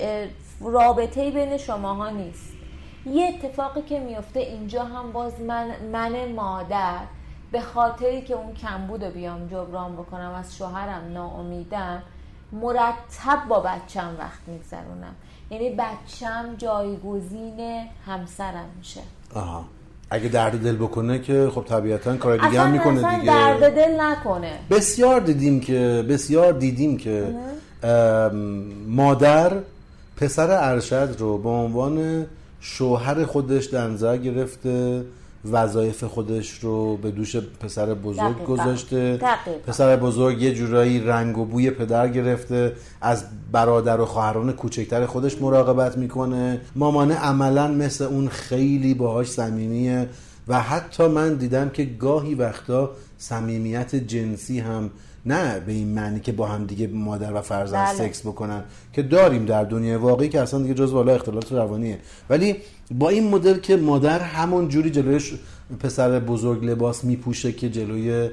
Speaker 3: رابطه بین شماها نیست. یه اتفاقی که میفته اینجا هم باز من, من مادر به خاطری که اون کمبود رو بیام جبران بکنم از شوهرم ناامیدم مرتب با بچم وقت میگذرونم. یعنی بچم جایگزین همسرم میشه.
Speaker 1: آها. اگه درد دل بکنه که خب طبیعتا کار دیگه هم می‌کنه
Speaker 3: اصلا
Speaker 1: دیگه.
Speaker 3: درد دل نکنه.
Speaker 1: بسیار دیدیم که بسیار دیدیم که مادر پسر ارشد رو به عنوان شوهر خودش در نظر گرفته. وظایف خودش رو به دوش پسر بزرگ
Speaker 3: دقیقا.
Speaker 1: گذاشته
Speaker 3: دقیقا.
Speaker 1: پسر بزرگ یه جورایی رنگ و بوی پدر گرفته از برادر و خواهران کوچکتر خودش مراقبت می‌کنه مامانه عملا مثل اون خیلی باهاش صمیمیه و حتی من دیدم که گاهی وقتا صمیمیت جنسی هم نه به این معنی که با هم دیگه مادر و فرزند
Speaker 3: بله.
Speaker 1: سکس بکنن که داریم در دنیای واقعی که اصلا دیگه جز والا اختلالات روانیه ولی با این مدل که مادر همون جوری جلوی پسر بزرگ لباس میپوشه که جلوی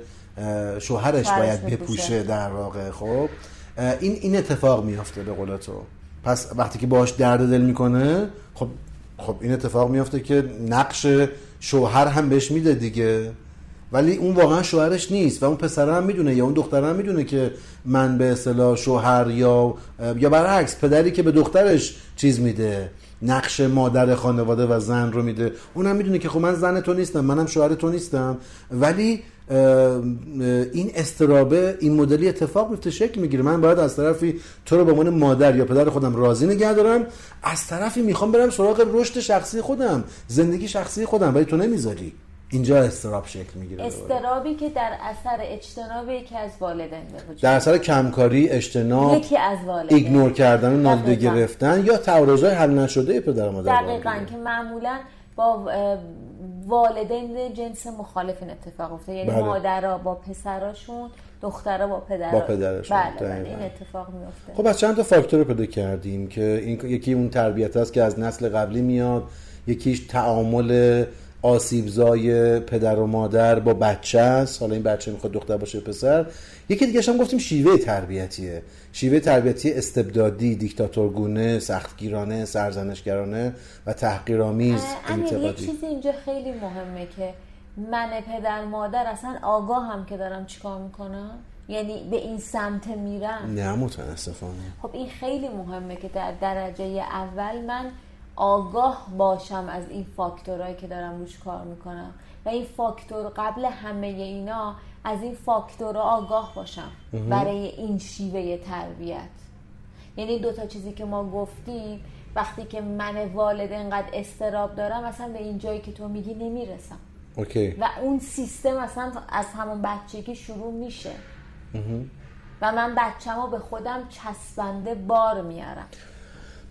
Speaker 1: شوهرش باید. بپوشه در واقع خب این این اتفاق میافته به قول تو پس وقتی که باهاش درد دل می‌کنه خب خب این اتفاق میافته که نقش شوهر هم بهش میده دیگه ولی اون واقعا شوهرش نیست و اون پسر هم می‌دونه یا اون دختر هم می‌دونه که من به اصطلاح شوهر یا یا برعکس پدری که به دخترش چیز میده نقش مادر خانواده و زن رو میده. اونم می‌دونه که خب من زن تو نیستم منم شوهر تو نیستم. ولی این استرابه این مدلی اتفاق میفته شکل می‌گیره. من باید از طرفی تو رو به عنوان مادر یا پدر خودم راضی نگه دارم. از طرفی می‌خوام برم سراغ رشد شخصی خودم زندگی شخصی خودم. ولی تو نمی‌ذاری. اینجا استراب شکل می‌گیره
Speaker 3: استرابی که در اثر اجتناب یکی از والدین به
Speaker 1: در اثر کمکاری اجتناب
Speaker 3: یکی از والدین
Speaker 1: ایگنور کردن و نادیده. گرفتن یا تعارضای حل نشده پدر و مادر
Speaker 3: دقیقا که معمولا با والدین جنس مخالف این اتفاق افتاد یعنی
Speaker 1: بله.
Speaker 3: مادرها با پسراشون دخترها با پدر
Speaker 1: با پدرشون.
Speaker 3: بله بله. این اتفاق میفته
Speaker 1: خب از چند تا فاکتور رو پیدا کردیم که این یکی اون تربیت است که از نسل قبلی میاد یکیش تعامل آسیبزای پدر و مادر با بچه است. حالا این بچه می‌خواد دختر باشه پسر. یکی دیگه هم گفتیم شیوه تربیتیه. شیوه تربیتی استبدادی دیکتاتورگونه سختگیرانه سرزنشگرانه و تحقیرآمیز
Speaker 3: امیر یه
Speaker 1: انتقادی.
Speaker 3: چیزی اینجا خیلی مهمه که من پدر مادر اصلا آگاه هم که دارم چیکار می‌کنم؟ یعنی به این سمت میرم.
Speaker 1: نه متاسفانه.
Speaker 3: خب این خیلی مهمه که در درجه اول من آگاه باشم از این فاکتورهایی که دارم روش کار می‌کنم. و این فاکتور قبل همه اینا از این فاکتورها آگاه باشم برای این شیوه تربیت. یعنی دو تا چیزی که ما گفتیم وقتی که من والد انقدر استراب دارم اصلا به این جایی که تو میگی نمی‌رسم.
Speaker 1: اوکی.
Speaker 3: و اون سیستم اصلا از همون بچگی شروع میشه. و من بچم رو به خودم چسبنده بار میارم.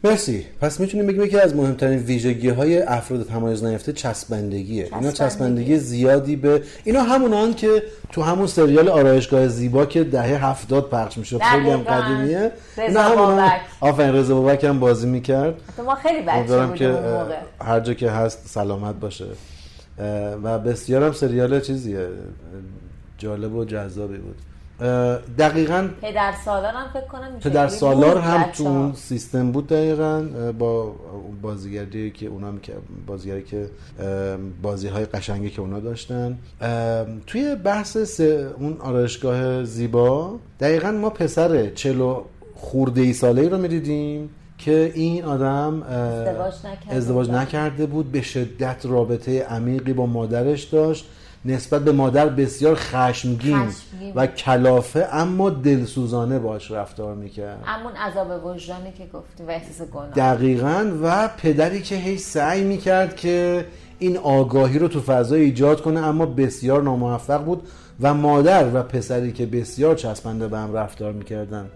Speaker 1: مرسی. پس می‌تونیم بگیم یکی از مهمترین ویژگی های افراد تمایز نیافته چسبندگیه. اینا
Speaker 3: چسبندگی.
Speaker 1: چسبندگی زیادی به اینا همونان که تو همون سریال آرایشگاه زیبا که دهه هفتاد پخش میشه. خیلی هم. قدیمیه. اینا همونان. آفرین رضا بابک هم بازی می‌کرد.
Speaker 3: ما خیلی بچه
Speaker 1: که
Speaker 3: بودیم
Speaker 1: اه، هر جا که هست سلامت باشه. و بسیار هم سریال چیزیه. جالب و جذابی بود. دقیقاً
Speaker 3: پدر سالارم فکر کنم
Speaker 1: پدر سالار
Speaker 3: بود
Speaker 1: هم تو. اون سیستم بود دقیقا با بازیگری که اونا که بازیگری که بازی های قشنگی که اونا داشتن توی بحث اون آرایشگاه زیبا دقیقا ما پسر چلو خورده ای ساله ای رو می‌دیدیم که این آدم
Speaker 3: ازدواج نکرده
Speaker 1: ازدواج. نکرده بود به شدت رابطه عمیقی با مادرش داشت نسبت به مادر بسیار خشمگین
Speaker 3: خشمگین.
Speaker 1: و کلافه اما دلسوزانه باش رفتار می‌کرد.
Speaker 3: همون عذاب وجدانی که گفتی و احساس گناه.
Speaker 1: دقیقا و پدری که هی سعی می‌کرد که این آگاهی رو تو فضا ایجاد کنه اما بسیار ناموفق بود و مادر و پسری که بسیار چسبنده به هم رفتار می‌کردن.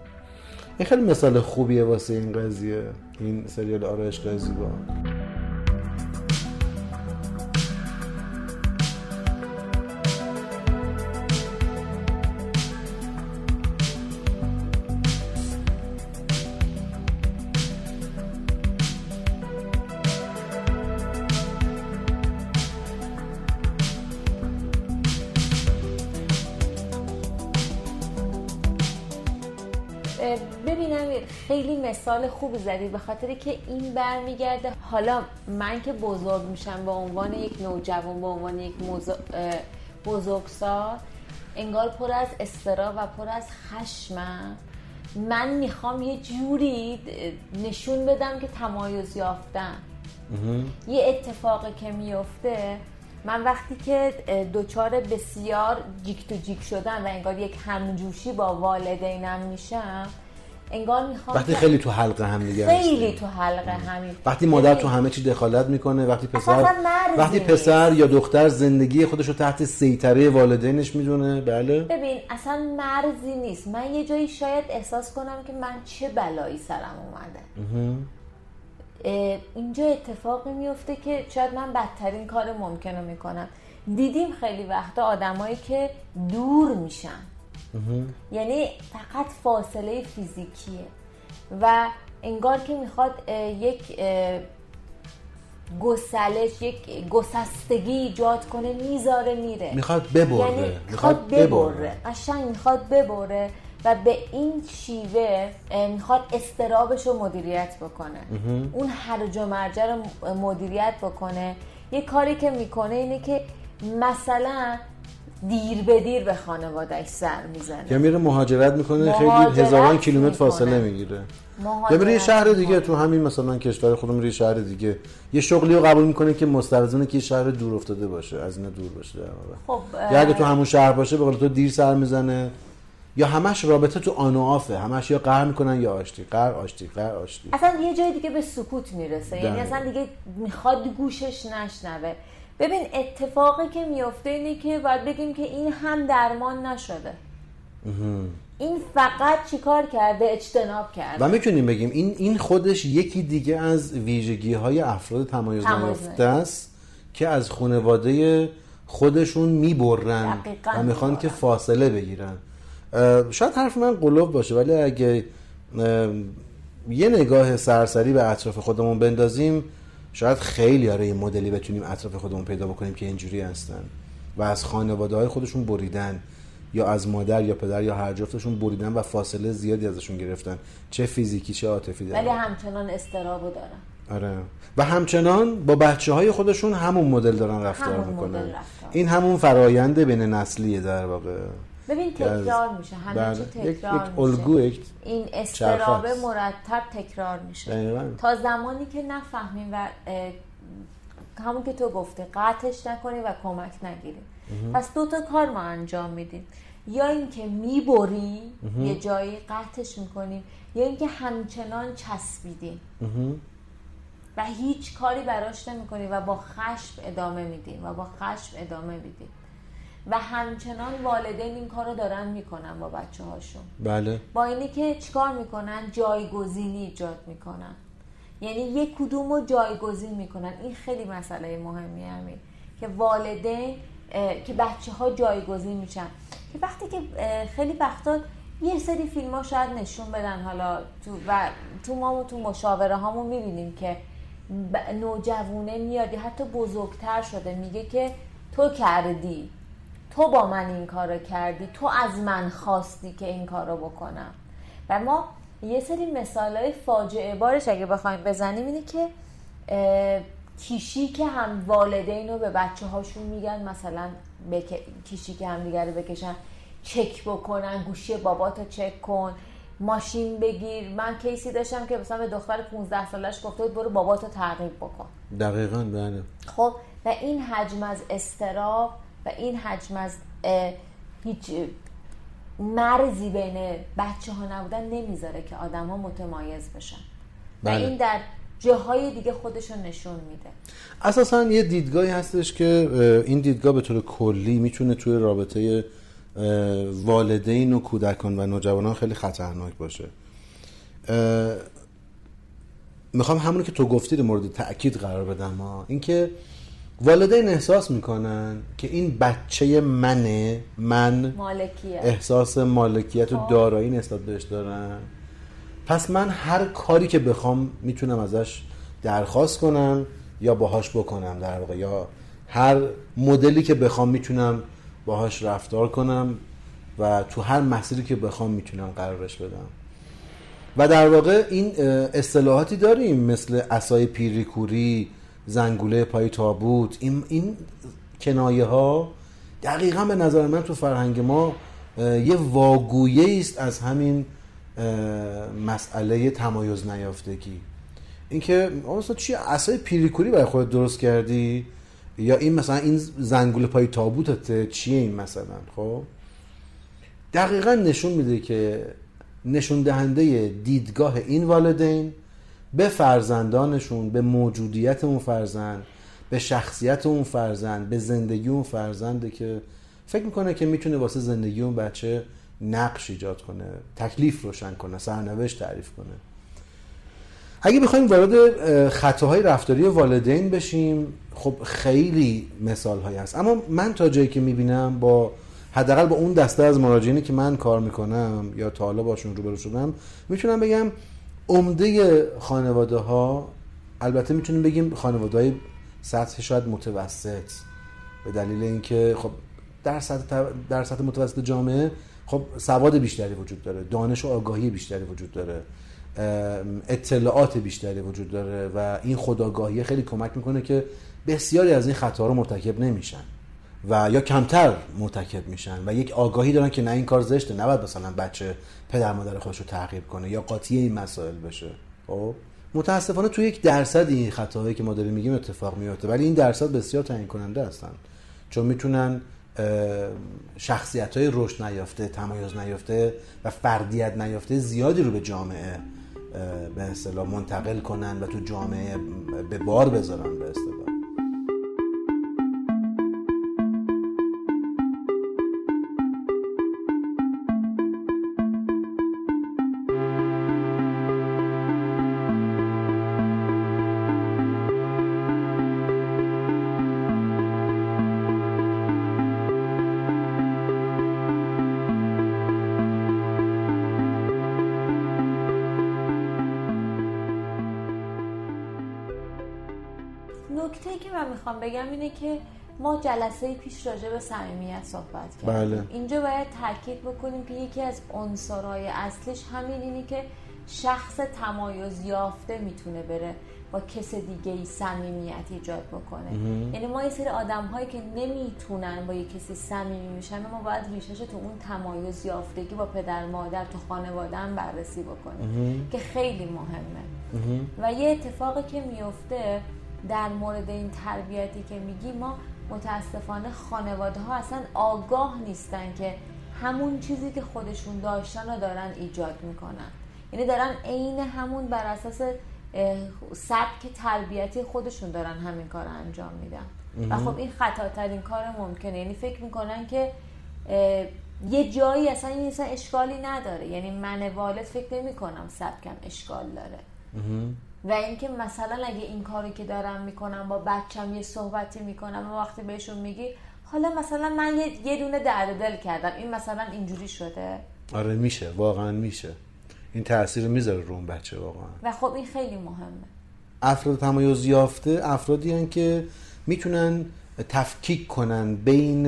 Speaker 1: این خیلی مثال خوبیه واسه این قضیه این سریال آرایش زیبا
Speaker 3: مثال خوبی زدی به خاطر که این برمیگرده. حالا من که بزرگ میشم به عنوان یک نوجوان به عنوان یک بزرگسال انگار پر از استرا و پر از خشمم. من می‌خوام یه جوری نشون بدم که تمایز یافتم. یه اتفاقی که میفته من وقتی که دوچار بسیار جیک تو جیک شدن و انگار یک همجوشی با والدینم میشم انگار می‌خوام
Speaker 1: وقتی خیلی تو حلقه هم دیگه
Speaker 3: خیلی. تو حلقه همین.
Speaker 1: وقتی مادر
Speaker 3: ببین،
Speaker 1: تو همه چی دخالت می‌کنه وقتی پسر وقتی. پسر یا دختر زندگی خودش رو تحت سیطره والدینش می‌دونه بله.
Speaker 3: ببین اصلا مرزی نیست. من یه جایی شاید احساس کنم که من چه بلایی سرم اومده. اینجا اتفاقی میفته که شاید من بدترین کار ممکنه می‌کنم. دیدیم خیلی وقتا آدمایی که دور میشن. یعنی فقط فاصله فیزیکیه. و انگار که می‌خواد یک گسلش یک گسستگی ایجاد کنه می‌ذاره میره.
Speaker 1: می‌خواد ببره
Speaker 3: یعنی
Speaker 1: می‌خواد
Speaker 3: ببره. قشنگ می‌خواد ببره و به این شیوه می‌خواد استرابش رو مدیریت بکنه. اون هرج و مرج رو مدیریت بکنه. یه کاری که می‌کنه اینه که مثلا دیر به دیر به خانوادهش سر می‌زنه.
Speaker 1: یا میره مهاجرت می‌کنه خیلی
Speaker 3: مهاجرت
Speaker 1: هزاران کیلومتر. فاصله می‌گیره یا میره یه شهر. دیگه تو همین مثلا کشور خودمون میره شهر دیگه. یه شغلی رو قبول می‌کنه که مستلزمه که یه شهر دور افتاده باشه از اینا دور باشه. در واقع.
Speaker 3: خب
Speaker 1: یا اگه تو همون شهر باشه به تو دیر سر می‌زنه. یا همش رابطه تو آن و آفه. همش یا قهر می‌کنن یا آشتی. قهر آشتی قهر آشتی.
Speaker 3: اصلا یه جای دیگه به سکوت می‌رسه. یعنی. اصلا دیگه می‌خواد گوشش نشنوه. ببین اتفاقی که میفته اینه که باید بگیم که این هم درمان نشده. این فقط چیکار کرده؟ اجتناب کرده.
Speaker 1: و می‌تونیم بگیم این این خودش یکی دیگه از ویژگی های افراد تمایز نیافته است که از خانواده خودشون می‌برن و می‌خوان. که فاصله بگیرن. شاید حرف من قلوب باشه ولی اگه یه نگاه سرسری به اطراف خودمون بندازیم شاید خیلی آره یه مدلی بتونیم اطراف خودمون پیدا بکنیم که اینجوری هستن و از خانواده های خودشون بریدن یا از مادر یا پدر یا هر جفتشون بریدن و فاصله زیادی ازشون گرفتن. چه فیزیکی چه عاطفی در
Speaker 3: ولی. همچنان استرابو دارن.
Speaker 1: آره. و همچنان با بچه های خودشون همون مدل دارن رفتار
Speaker 3: همون
Speaker 1: می‌کنن.
Speaker 3: مدل رفتار.
Speaker 1: این همون فرایند بین نسلیه در واقع.
Speaker 3: ببین تکرار میشه همه
Speaker 1: بله.
Speaker 3: چی
Speaker 1: یک-
Speaker 3: تکرار
Speaker 1: یک
Speaker 3: میشه.
Speaker 1: الگو، یک
Speaker 3: این استرابه
Speaker 1: است.
Speaker 3: مرتب تکرار میشه.
Speaker 1: دقیقاً.
Speaker 3: تا زمانی که نفهمیم و همون که تو گفتی قطعش نکنیم و کمک نگیریم پس دو تا کار ما انجام میدیم. یا اینکه می‌بریم یه جایی قطعش می‌کنیم یا اینکه همچنان چسبیدیم و هیچ کاری براش نمی‌کنیم و با خشم ادامه میدیم و با خشم ادامه میدیم و همچنان والدین این کار رو دارن می‌کنن با بچه هاشون
Speaker 1: بله.
Speaker 3: با اینی که چیکار می‌کنن؟ جایگزینی ایجاد می‌کنن. یعنی یک کدوم رو جایگزین می‌کنن. این خیلی مسئله مهمی همین که والدین که بچه ها جایگزین میشن. که وقتی که خیلی وقتا یه سری فیلم ها شاید نشون بدن حالا تو و تو ما و تو مشاوره هامون می‌بینیم که نوجوونه میاد یا حتی بزرگتر شده میگه که تو کردی. تو با من این کارو کردی تو از من خواستی که این کارو بکنم. و ما یه سری مثال های فاجعه بارش اگه بخوایم بزنیم اینه که کیشی که هم والدین رو به بچه هاشون میگن مثلا بک... کیشی که هم دیگر رو بکشن چک بکنن گوشی باباتو چک کن ماشین بگیر. من کیسی داشتم که مثلا به دختر 15 سالش گفته بود برو باباتو تعقیب بکن.
Speaker 1: دقیقا بله.
Speaker 3: خب و این حجم از استراب و این حجم از هیچ مرزی بین بچه ها نبودن نمی‌ذاره که آدم ها متمایز بشن. و
Speaker 1: بله.
Speaker 3: این در جاهای دیگه خودشون نشون میده.
Speaker 1: اساسا یه دیدگاهی هستش که این دیدگاه به طور کلی می‌تونه توی رابطه والدین و کودکان و نوجوانان خیلی خطرناک باشه. می‌خوام همونو که تو گفتی رو مورد تاکید قرار بدم ها. اینکه والدین احساس می‌کنن که این بچه منه من
Speaker 3: مالکیه.
Speaker 1: احساس مالکیت و دارایی نسبت بهش دارم. پس من هر کاری که بخوام می‌تونم ازش درخواست کنم یا باهاش بکنم در واقع یا هر مدلی که بخوام می‌تونم باهاش رفتار کنم و تو هر مسیری که بخوام می‌تونم قرارش بدم. و در واقع این اصطلاحاتی داریم مثل اسای پیریکوری زنگوله پای تابوت. این, این کنایه ها دقیقا به نظر من تو فرهنگ ما یه واگویه است از همین مسئله تمایز نیافتگی. اینکه استاد چی اسای پیریکوری برای خودت درست کردی؟ یا این مثلا این زنگوله پای تابوتته چیه این مثلا؟ خب؟ دقیقا نشون میده که نشون دهنده دیدگاه این والدین به فرزندانشون به موجودیت اون فرزند به شخصیت اون فرزند به زندگی اون فرزنده که فکر می‌کنه که می‌تونه واسه زندگی اون بچه نقش ایجاد کنه تکلیف روشن کنه سرنوشت تعریف کنه. اگه بخوایم وارد اه، خطاهای رفتاری والدین بشیم خب خیلی مثال هایی هست. اما من تا جایی که می‌بینم با حداقل با اون دسته از مراجعینی که من کار می‌کنم یا تا حالا باشون روبرو شدم می‌تونم بگم عمده خانواده ها البته می‌تونیم بگیم خانواده های سطح شاید متوسط به دلیل اینکه خب در سطح در سطح متوسط جامعه خب سواد بیشتری وجود داره دانش و آگاهی بیشتری وجود داره اطلاعات بیشتری وجود داره و این خداگاهی خیلی کمک می‌کنه که بسیاری از این خطاها رو مرتکب نمیشن. و یا کمتر مرتکب میشن و یک آگاهی دارن که نه این کار زشته نباید مثلا بچه پدر مادر خودش رو تعقیب کنه یا قاطی این مسائل بشه. خب؟ متاسفانه تو یک درصد این خطاهایی که ما داریم میگیم اتفاق میفته ولی این درصد بسیار تعیین کننده هستن. چون می‌تونن شخصیت های رشد نیافته تمایز نیافته و فردیت نیافته زیادی رو به جامعه به اصطلاح منتقل کنن و تو جامعه به بار بذارن به اصطلاح.
Speaker 3: اینه که ما جلسه پیش راجع به صمیمیت صحبت کردیم.
Speaker 1: بله.
Speaker 3: اینجا باید تاکید بکنیم که یکی از عنصرهای اصلیش همین اینه که شخص تمایز یافته می‌تونه بره با کس دیگه ای صمیمیت ایجاد بکنه. یعنی ما یه سری آدم هایی که نمی‌تونن با یه کسی صمیمی میشن ما باید ریشش تو اون تمایز یافتگی با پدر مادر تو خانواده هم بررسی بکنیم. که خیلی مهمه. و یه اتفاقی که میفته در مورد این تربیتی که میگی ما متاسفانه خانواده ها اصلا آگاه نیستن که همون چیزی که خودشون داشتن رو دارن ایجاد می‌کنن. یعنی دارن عین همون بر اساس سبک تربیتی خودشون دارن همین کار رو انجام میدن. و خب این خطاترین کار ممکنه. یعنی فکر می‌کنن که یه جایی اصلا این اصلا اشکالی نداره. یعنی من والد فکر نمی کنم سبکم اشکال داره. و اینکه مثلا اگه این کاری که دارم می‌کنم با بچم یه صحبتی می‌کنم و وقتی بهشون میگی حالا مثلا من یه, دونه درد دل کردم. این مثلا اینجوری شده؟
Speaker 1: آره میشه. واقعا میشه. این تاثیر می‌ذاره رو اون بچه واقعا.
Speaker 3: و خب این خیلی مهمه.
Speaker 1: افراد تمایز یافته افرادی هن که می‌تونن تفکیک کنن بین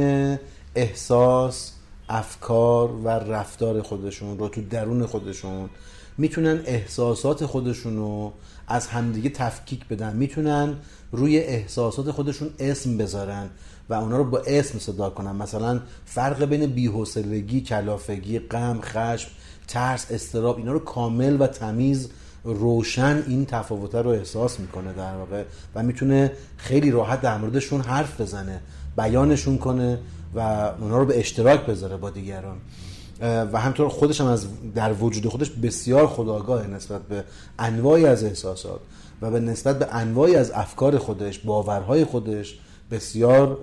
Speaker 1: احساس افکار و رفتار خودشون رو تو درون خودشون. می‌تونن احساسات خودشون رو از همدیگه تفکیک بدن. می‌تونن روی احساسات خودشون اسم بذارن و اونا رو با اسم صدا کنن. مثلا فرق بین بی‌حوصلگی، کلافگی، غم، خشم، ترس، استراب اینا رو کامل و تمیز روشن این تفاوت رو احساس می‌کنه در واقع و می‌تونه خیلی راحت در موردشون حرف بزنه بیانشون کنه و اونا رو به اشتراک بذاره با دیگران. و همطور خودش هم از در وجود خودش بسیار خداگاه نسبت به انواعی از احساسات و به نسبت به انواعی از افکار خودش باورهای خودش بسیار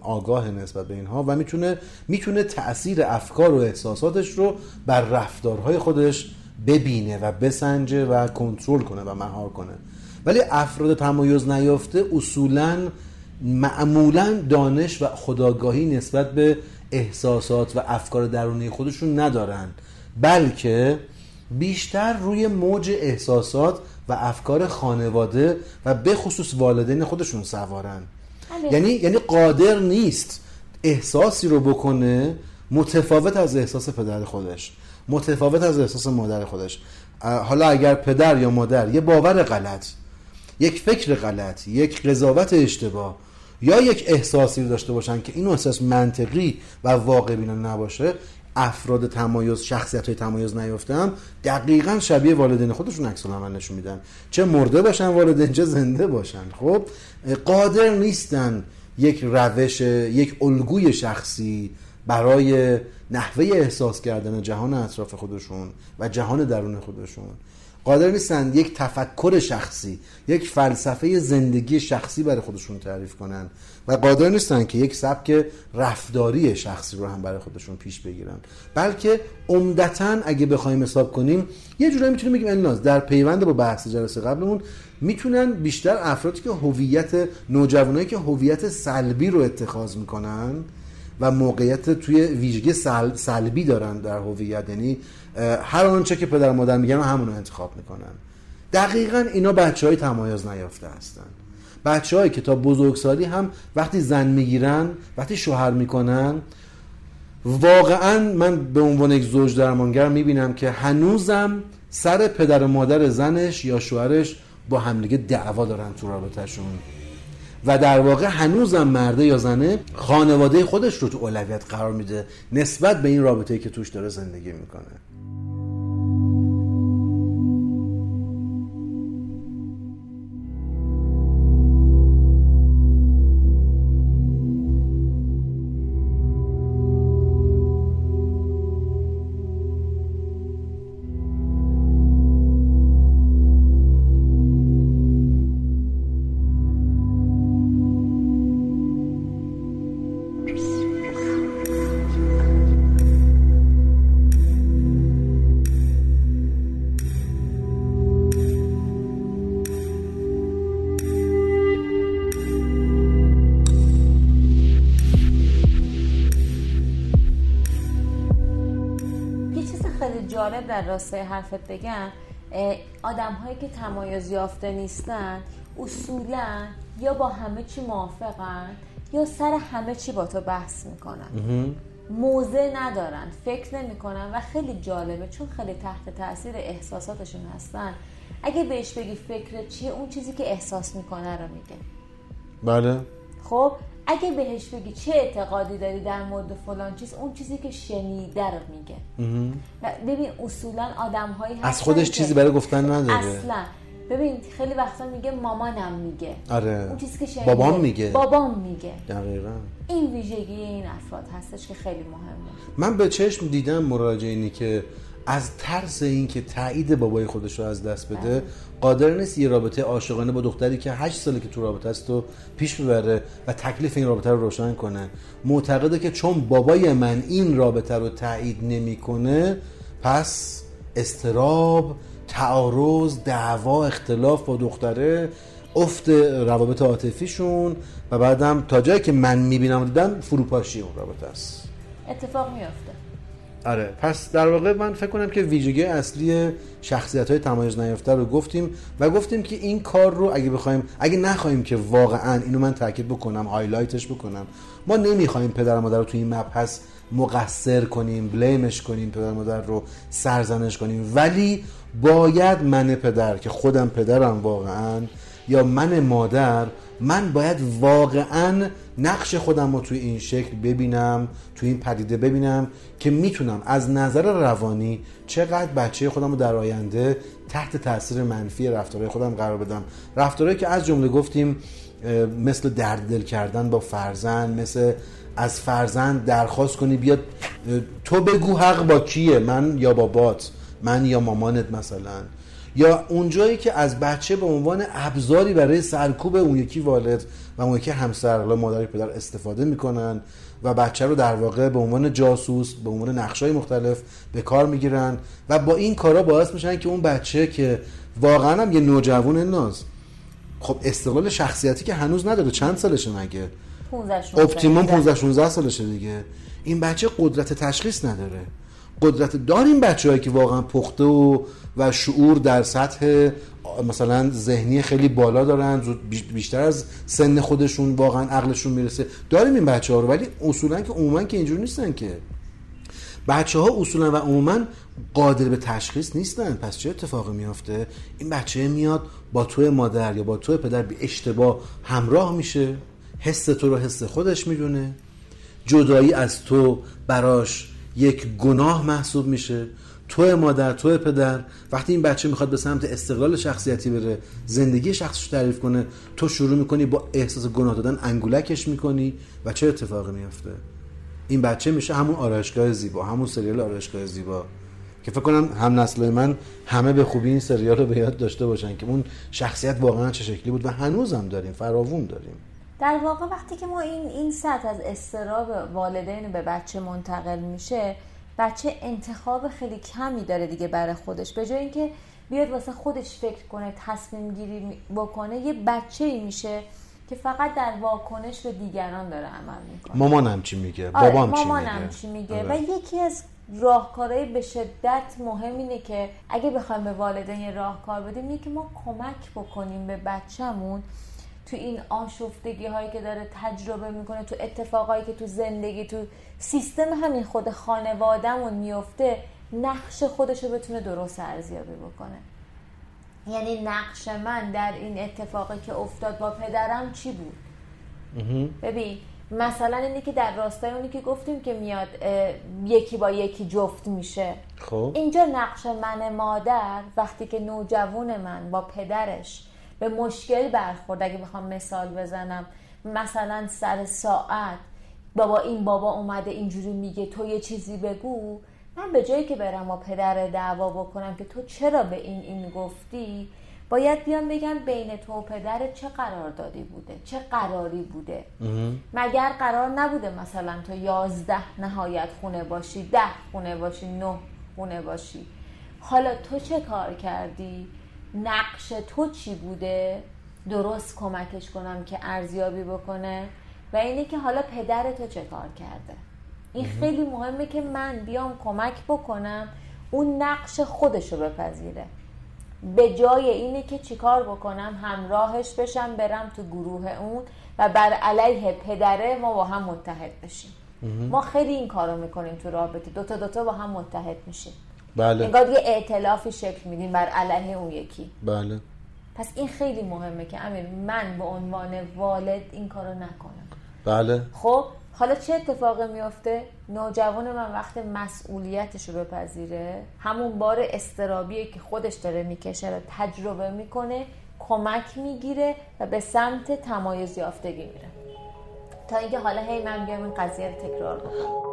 Speaker 1: آگاه نسبت به اینها و می‌تونه می‌تونه تاثیر افکار و احساساتش رو بر رفتارهای خودش ببینه و بسنجه و کنترل کنه و مهار کنه. ولی افراد تمایز نیافته اصولا معمولا دانش و خداگاهی نسبت به احساسات و افکار درونی خودشون ندارن بلکه بیشتر روی موج احساسات و افکار خانواده و به خصوص والدین خودشون سوارن. یعنی یعنی قادر نیست احساسی رو بکنه متفاوت از احساس پدر خودش متفاوت از احساس مادر خودش. حالا اگر پدر یا مادر یه باور غلط یک فکر غلط یک قضاوت اشتباه یا یک احساسی داشته باشن که این احساس منطقی و واقع بینانه نباشه افراد تمایز شخصیت های تمایز نیافتم دقیقا شبیه والدین خودشون عکس عمل نشون میدن. چه مرده باشن والدین چه زنده باشن. خب قادر نیستن یک روش یک الگوی شخصی برای نحوه احساس کردن جهان اطراف خودشون و جهان درون خودشون. قادر نیستن یک تفکر شخصی یک فلسفه زندگی شخصی برای خودشون تعریف کنن و قادر نیستن که یک سبک رفتاری شخصی رو هم برای خودشون پیش بگیرن. بلکه عمدتا اگه بخوایم حساب کنیم یه جورایی می‌تونیم بگیم الناز در پیوند با بحث جلسه قبلمون می‌تونن بیشتر افرادی که هویت نوجوانایی که هویت سلبی رو اتخاذ می‌کنن و موقعیت توی ویژگی سل... سلبی دارن در هویت یعنی هر آنچه که پدر مادر میگن همون رو انتخاب می‌کنن. دقیقا اینا بچه های تمایز نیافته هستن. بچه که تا بزرگسالی هم وقتی زن می‌گیرن وقتی شوهر می‌کنن واقعا من به عنوان یک زوج درمانگر می‌بینم که هنوزم سر پدر و مادر زنش یا شوهرش با همدیگه دعوا دارن تو رابطهشون. و در واقع هنوزم مرده یا زنه خانواده خودش رو تو اولویت قرار میده نسبت به این رابطه که توش داره زندگی می‌کنه.
Speaker 3: راستای حرفت بگم آدم هایی که تمایز یافته نیستن اصولا یا با همه چی موافقن یا سر همه چی با تو بحث می‌کنن. موزه ندارن فکر نمی‌کنن و خیلی جالبه چون خیلی تحت تاثیر احساساتشون هستن. اگه بهش بگی فکر چیه اون چیزی که احساس می‌کنه رو میگه.
Speaker 1: بله.
Speaker 3: خب؟ اگه بهش بگی چه اعتقادی داری در مورد فلان چیز اون چیزی که شنیده رو میگه. ببین اصولا آدم هایی
Speaker 1: از خودش چیزی برای گفتن نداره.
Speaker 3: اصلا. ببین خیلی وقتا میگه مامانم میگه.
Speaker 1: آره.
Speaker 3: اون چیزی که شنیده
Speaker 1: بابام میگه.
Speaker 3: بابام میگه.
Speaker 1: دقیقا.
Speaker 3: این ویژگی این افراد هستش که خیلی مهمه
Speaker 1: من به چشم دیدم مراجعینی که از ترس اینکه تایید بابای خودش رو از دست بده. قادر نیست یه رابطه عاشقانه با دختری که هشت ساله که تو رابطه است و پیش ببره و تکلیف این رابطه رو روشن کنه معتقده که چون بابای من این رابطه رو تایید نمی‌کنه پس استراب تعارض دعوا اختلاف با دختره افت روابط عاطفیشون و بعدم تا جایی که من می‌بینم دیدم فروپاشی اون رابطه است
Speaker 3: اتفاق میافته
Speaker 1: آره. پس در واقع من فکر کنم که ویژگی اصلی شخصیت های تمایز نیافته رو گفتیم و گفتیم که این کار رو اگه بخوایم اگه نخواهیم که واقعا اینو من تاکید بکنم هایلایتش بکنم ما نمی‌خوایم پدر مادر رو تو این مبحث مقصر کنیم بلیمش کنیم پدر مادر رو سرزنش کنیم. ولی باید من پدر که خودم پدرم واقعا یا من مادر من باید واقعا نقش خودم رو توی این شکل ببینم توی این پدیده ببینم که می‌تونم از نظر روانی چقدر بچه خودم رو در آینده تحت تاثیر منفی رفتارهای خودم قرار بدم. رفتارهایی که از جمله گفتیم مثل درد دل کردن با فرزند مثل از فرزند درخواست کنی بیاد تو بگو حق با کیه؟ من یا بابات؟ من یا مامانت مثلا؟ یا اونجایی که از بچه به عنوان ابزاری برای سرکوب اون یکی والد و اون یکی همسر حالا مادر پدر استفاده می‌کنن و بچه رو در واقع به عنوان جاسوس به عنوان نقشای مختلف به کار می‌گیرن و با این کارا باعث میشن که اون بچه که واقعا هم یه نوجوان ناز خب استقلال شخصیتی که هنوز نداره چند سالشه مگه؟
Speaker 3: 15
Speaker 1: اپتیموم 15 16 سالشه دیگه. این بچه قدرت تشخیص نداره. قدرت داریم بچه هایی که واقعا پخته و و شعور در سطح مثلا ذهنی خیلی بالا دارن بیشتر از سن خودشون واقعا عقلشون می‌رسه. داریم این بچه ها رو ولی اصولا که عموما که اینجور نیستن که. بچه ها اصولا و عموما قادر به تشخیص نیستن. پس چه اتفاقی میافته؟ این بچه میاد با تو مادر یا با تو پدر به اشتباه همراه میشه. حس تو رو حس خودش می‌دونه. جدایی از تو براش یک گناه محسوب میشه. تو مادر تو پدر وقتی این بچه می‌خواد به سمت استقلال شخصیتی بره زندگی شخصش تعریف کنه تو شروع می‌کنی با احساس گناه دادن انگولکش می‌کنی و چه اتفاقی میفته این بچه میشه همون آرایشگاه زیبا همون سریال آرایشگاه زیبا. که فکر کنم هم نسل من همه به خوبی این سریال رو به یاد داشته باشن که اون شخصیت واقعا چه شکلی بود و هنوزم داریم فراوون داریم.
Speaker 3: در واقع وقتی که ما این این سطح از استراب والدین به بچه منتقل میشه بچه انتخاب خیلی کمی داره دیگه برای خودش. به جای اینکه بیاد واسه خودش فکر کنه تصمیم گیری بکنه یه بچه ای میشه که فقط در واکنش به دیگران داره عمل می‌کنه.
Speaker 1: مامانم چی میگه؟
Speaker 3: آره
Speaker 1: بابام چی
Speaker 3: مامانم چی میگه؟
Speaker 1: آره.
Speaker 3: و یکی از راهکارهای به شدت مهم اینه که اگه بخوایم به والدین راهکار بدیم اینه که ما کمک بکنیم به بچهمون تو این آشفتگی هایی که داره تجربه می‌کنه تو اتفاقایی که تو زندگی تو سیستم همین خود خانوادهمون میفته نقش خودش رو بتونه درست ارزیابی بکنه. یعنی نقش من در این اتفاقی که افتاد با پدرم چی بود؟ ببین مثلا اینی که در راستای اونی که گفتیم که میاد یکی با یکی جفت میشه.
Speaker 1: خب.
Speaker 3: اینجا نقش من مادر وقتی که نوجوان من با پدرش به مشکل برخورد. اگه بخوام مثال بزنم مثلا سر ساعت بابا این بابا اومده اینجوری میگه تو یه چیزی بگو من به جایی که برم با پدر دعوا بکنم که تو چرا به این این گفتی باید بیام بگم بین تو و پدر چه قراردادی بوده چه قراری بوده. مگر قرار نبوده مثلا تو یازده نهایت خونه باشی ده خونه باشی نه خونه باشی. حالا تو چه کار کردی؟ نقش تو چی بوده؟ درست کمکش کنم که ارزیابی بکنه؟ و اینه که حالا پدر تو چه کار کرده؟ این خیلی مهمه که من بیام کمک بکنم اون نقش خودش رو بپذیره. به جای اینه که چیکار بکنم؟ همراهش بشم برم تو گروه اون و بر علیه پدره ما با هم متحد بشیم. ما خیلی این کارو می‌کنیم تو رابطه. دوتا دوتا با هم متحد میشیم.
Speaker 1: بله.
Speaker 3: انگار یه ائتلافی شکل میدیم بر علیه اون یکی.
Speaker 1: بله.
Speaker 3: پس این خیلی مهمه که امیر من به عنوان والد این کارو نکنم.
Speaker 1: بله.
Speaker 3: خب حالا چه اتفاقی میفته نوجوان من وقت مسئولیتش رو بپذیره. همون بار استرابیه که خودش داره می‌کشه رو تجربه می‌کنه کمک می‌گیره و به سمت تمایز یافتگی میره. تا اینکه حالا هی من بیام این قضیه رو تکرار بکنم.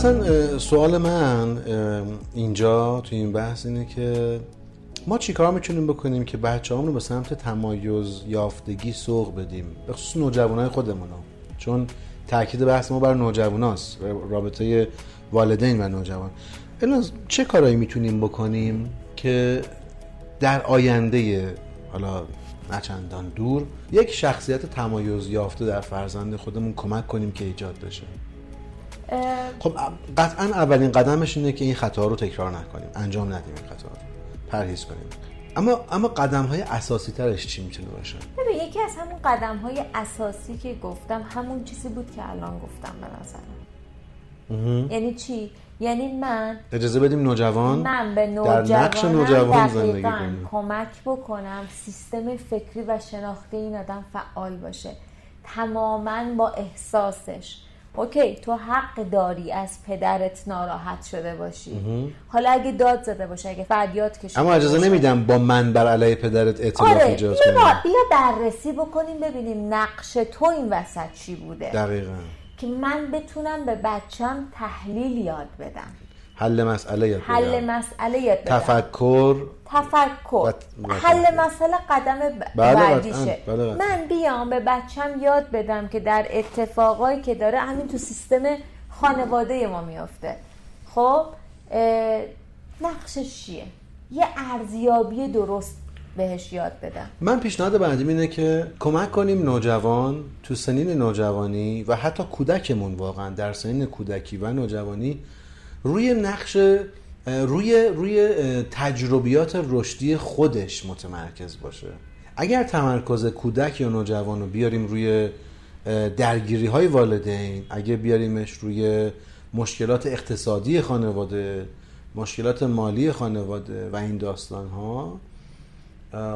Speaker 1: اصلا سوال من اینجا تو این بحث اینه که ما چیکار می‌تونیم بکنیم که بچه رو به سمت تمایز یافتگی سوق بدیم؟ به خصوص نوجوانای خودمون چون تاکید بحث ما بر نوجواناست رابطه والدین و نوجوان. الان چه کارایی می‌تونیم بکنیم که در آینده حالا نچندان دور یک شخصیت تمایز یافته در فرزند خودمون کمک کنیم که ایجاد بشه؟ خب قطعا اولین قدمش اینه که این خطا رو تکرار نکنیم. انجام ندیم این خطا رو. پرهیز کنیم. اما اما قدم های اساسی ترش چی می‌تونه باشه؟
Speaker 3: ببین یکی از همون قدم های اساسی که گفتم همون چیزی بود که الان گفتم به نظرم. یعنی چی؟ یعنی من
Speaker 1: اجازه بدیم نوجوان
Speaker 3: من به نوجوان در نقش نوجوان زندگی کنیم. کمک بکنم سیستم فکری و شناختی این آدم فعال باشه. تماما با احساسش. اوکی تو حق داری از پدرت ناراحت شده باشی. حالا اگه داد زده باشه اگه فریاد کشیده
Speaker 1: اما اجازه نمیدم با من بر علیه پدرت اعتراف آره. ایجاد کنیم
Speaker 3: بیا بررسی بکنیم ببینیم نقش تو این وسط چی بوده.
Speaker 1: دقیقا.
Speaker 3: که من بتونم به بچم تحلیل یاد بدم.
Speaker 1: حل مسئله یاد بدم
Speaker 3: حل مسئله یاد
Speaker 1: بدم تفکر
Speaker 3: تفکر. حل مسئله قدم بله بعدیشه. بله من بیام به بچم یاد بدم که در اتفاقایی که داره همین تو سیستم خانواده ما میافته خب نقشش چیه؟ یه ارزیابی درست بهش یاد بدم.
Speaker 1: من پیشنهاد بعدیم اینه که کمک کنیم نوجوان تو سنین نوجوانی و حتی کودکمون واقعا در سنین کودکی و نوجوانی روی نقش روی روی تجربیات رشدی خودش متمرکز باشه. اگر تمرکز کودک یا نوجوان رو بیاریم روی درگیری های والدین اگه بیاریمش روی مشکلات اقتصادی خانواده مشکلات مالی خانواده و این داستان ها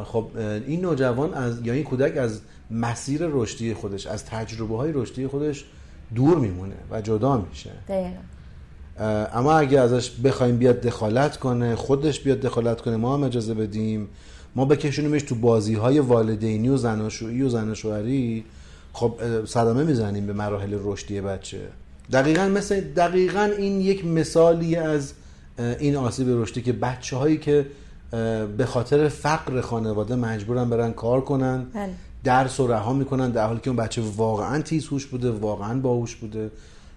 Speaker 1: خب این نوجوان از یا این کودک از مسیر رشدی خودش از تجربه های رشدی خودش دور میمونه و جدا میشه. اما اگه ازش بخوایم بیاد دخالت کنه خودش بیاد دخالت کنه ما هم اجازه بدیم. ما بکشونیمش تو بازی های والدینی و زناشویی و زناشوهری خب صدمه می‌زنیم به مراحل رشدی بچه. دقیقا مثل دقیقا این یک مثالی از این آسیب رشدی که بچه هایی که به خاطر فقر خانواده مجبورن برن کار کنن بله. درس و رها می‌کنن در حالی که اون بچه واقعا تیز هوش بوده واقعا باهوش بوده.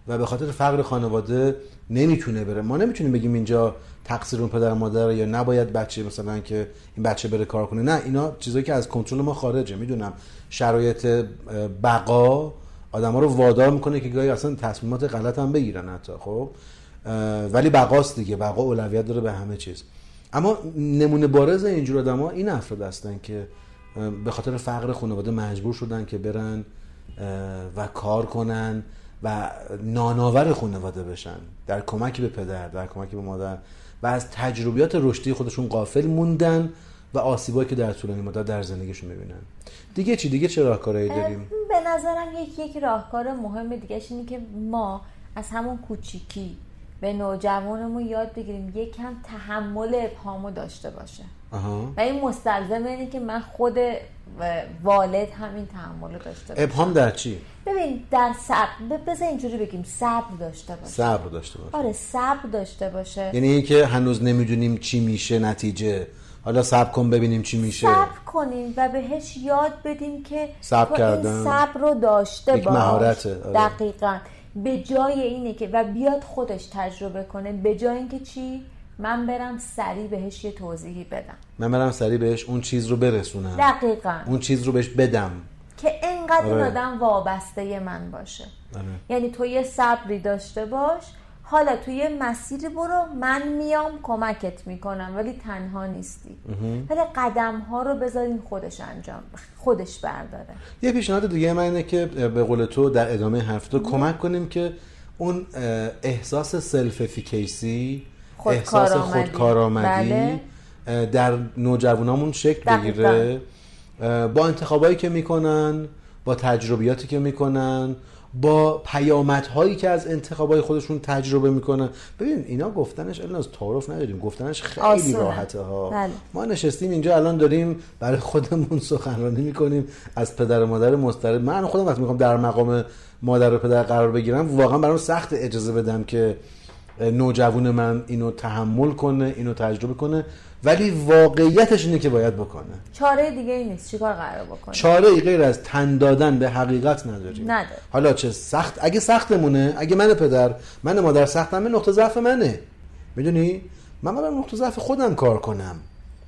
Speaker 1: و به خاطر فقر خانواده نمی‌تونه بره. ما نمی‌تونیم بگیم اینجا تقصیر اون پدر مادر یا نباید بچه مثلا که این بچه بره کار کنه. نه اینا چیزایی که از کنترل ما خارجه. می‌دونم شرایط بقا آدم ها رو وادار می‌کنه که گاهی اصلا تصمیمات غلط هم بگیرن حتی خب؟ ولی بقاست دیگه. بقا اولویت داره به همه چیز. اما نمونه بارز اینجور آدم ها این افراد هستن که به خاطر فقر خانواده مجبور شدن که برن و کار کنن. و ناناور خانواده بشن. در کمک به پدر در کمک به مادر. و از تجربیات رشدی خودشون قافل موندن و آسیبایی که در طولانی مدت در زندگیشون می‌بینن. دیگه چی؟ دیگه چه راهکارهایی داریم؟
Speaker 3: به نظرم یک یک راهکار مهم دیگه اینه که ما از همون کوچیکی به نوجوانمون یاد بگیریم یکم تحمل ابهامو داشته باشه. و این مستلزم اینه که من خود والد همین تحمل داشته
Speaker 1: باشه. ابهام در چی؟
Speaker 3: ببین در صبر. بذار اینجوری بگیم صبر داشته باشه.
Speaker 1: صبر داشته باشه.
Speaker 3: آره صبر داشته باشه.
Speaker 1: یعنی اینکه هنوز نمی‌دونیم چی میشه نتیجه. حالا صبر کن ببینیم چی میشه.
Speaker 3: صبر کنیم و بهش یاد بدیم که
Speaker 1: صبر کردن
Speaker 3: صبر رو داشته
Speaker 1: باش. مهارته
Speaker 3: آره. دقیقا. به جای اینه که و بیاد خودش تجربه کنه به جای اینکه چی؟ من برم سریع بهش یه توضیحی بدم.
Speaker 1: من برم سریع بهش اون چیز رو برسونم.
Speaker 3: دقیقا.
Speaker 1: اون چیز رو بهش بدم.
Speaker 3: که انقدر آره. آدم وابسته من باشه. آره. یعنی تو یه صبری داشته باش حالا توی یه مسیری برو من میام کمکت می‌کنم ولی تنها نیستی. ولی قدم ها رو بذارین خودش انجام خودش برداره.
Speaker 1: یه پیشنهاد دیگه من اینه که به قول تو در ادامه هفته کمک کنیم که اون احساس self-efficacy احساس خودکارآمدی. بله. در نوجوانامون شکل بگیره. با انتخابایی که می‌کنن با تجربیاتی که می‌کنن با پیامدهایی که از انتخابای خودشون تجربه می‌کنن. ببین اینا گفتنش الان از تعارف نداریم. گفتنش خیلی راحته ها. بله. ما نشستیم اینجا الان داریم برای خودمون [laughs] سخنرانی می‌کنیم. از پدر و مادر مسترد من خودم وقتی می‌خوام در مقام مادر و پدر قرار بگیرم واقعا برام سخت اجازه بدم که نوجوان من اینو تحمل کنه اینو تجربه کنه ولی واقعیتش اینه که باید بکنه.
Speaker 3: چاره دیگه ای نیست. چیکار قرار بکنه؟
Speaker 1: چاره ای غیر از تن دادن به حقیقت نداریم.
Speaker 3: نداره.
Speaker 1: حالا چه سخت؟ اگه سختمونه اگه من پدر من مادر سختمه نقطه ضعف منه. می‌دونی؟ من باید نقطه ضعف خودم کار کنم.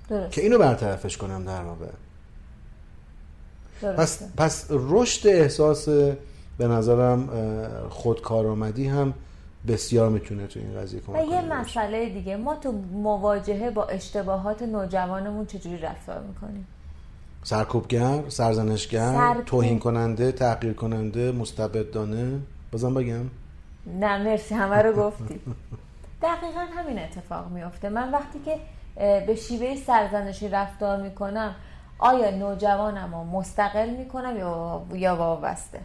Speaker 3: درست
Speaker 1: که اینو برطرفش کنم در واقع. پس. پس رشد احساس به نظرم خودکارآمدی هم بسیار می‌تونه تو این قضیه
Speaker 3: و
Speaker 1: کمک
Speaker 3: یه
Speaker 1: کنه.
Speaker 3: مسئله دیگه. ما تو مواجهه با اشتباهات نوجوانمون چجوری رفتار می‌کنیم؟
Speaker 1: سرکوبگر سرزنشگر
Speaker 3: سرکوب.
Speaker 1: توهین کننده تحقیر کننده مستبدانه. بازم بگم.
Speaker 3: نه مرسی همه رو گفتی. دقیقا همین اتفاق میفته من وقتی که به شیوه سرزنشی رفتار می‌کنم آیا نوجوانم رو مستقل می‌کنم یا یا وابسته؟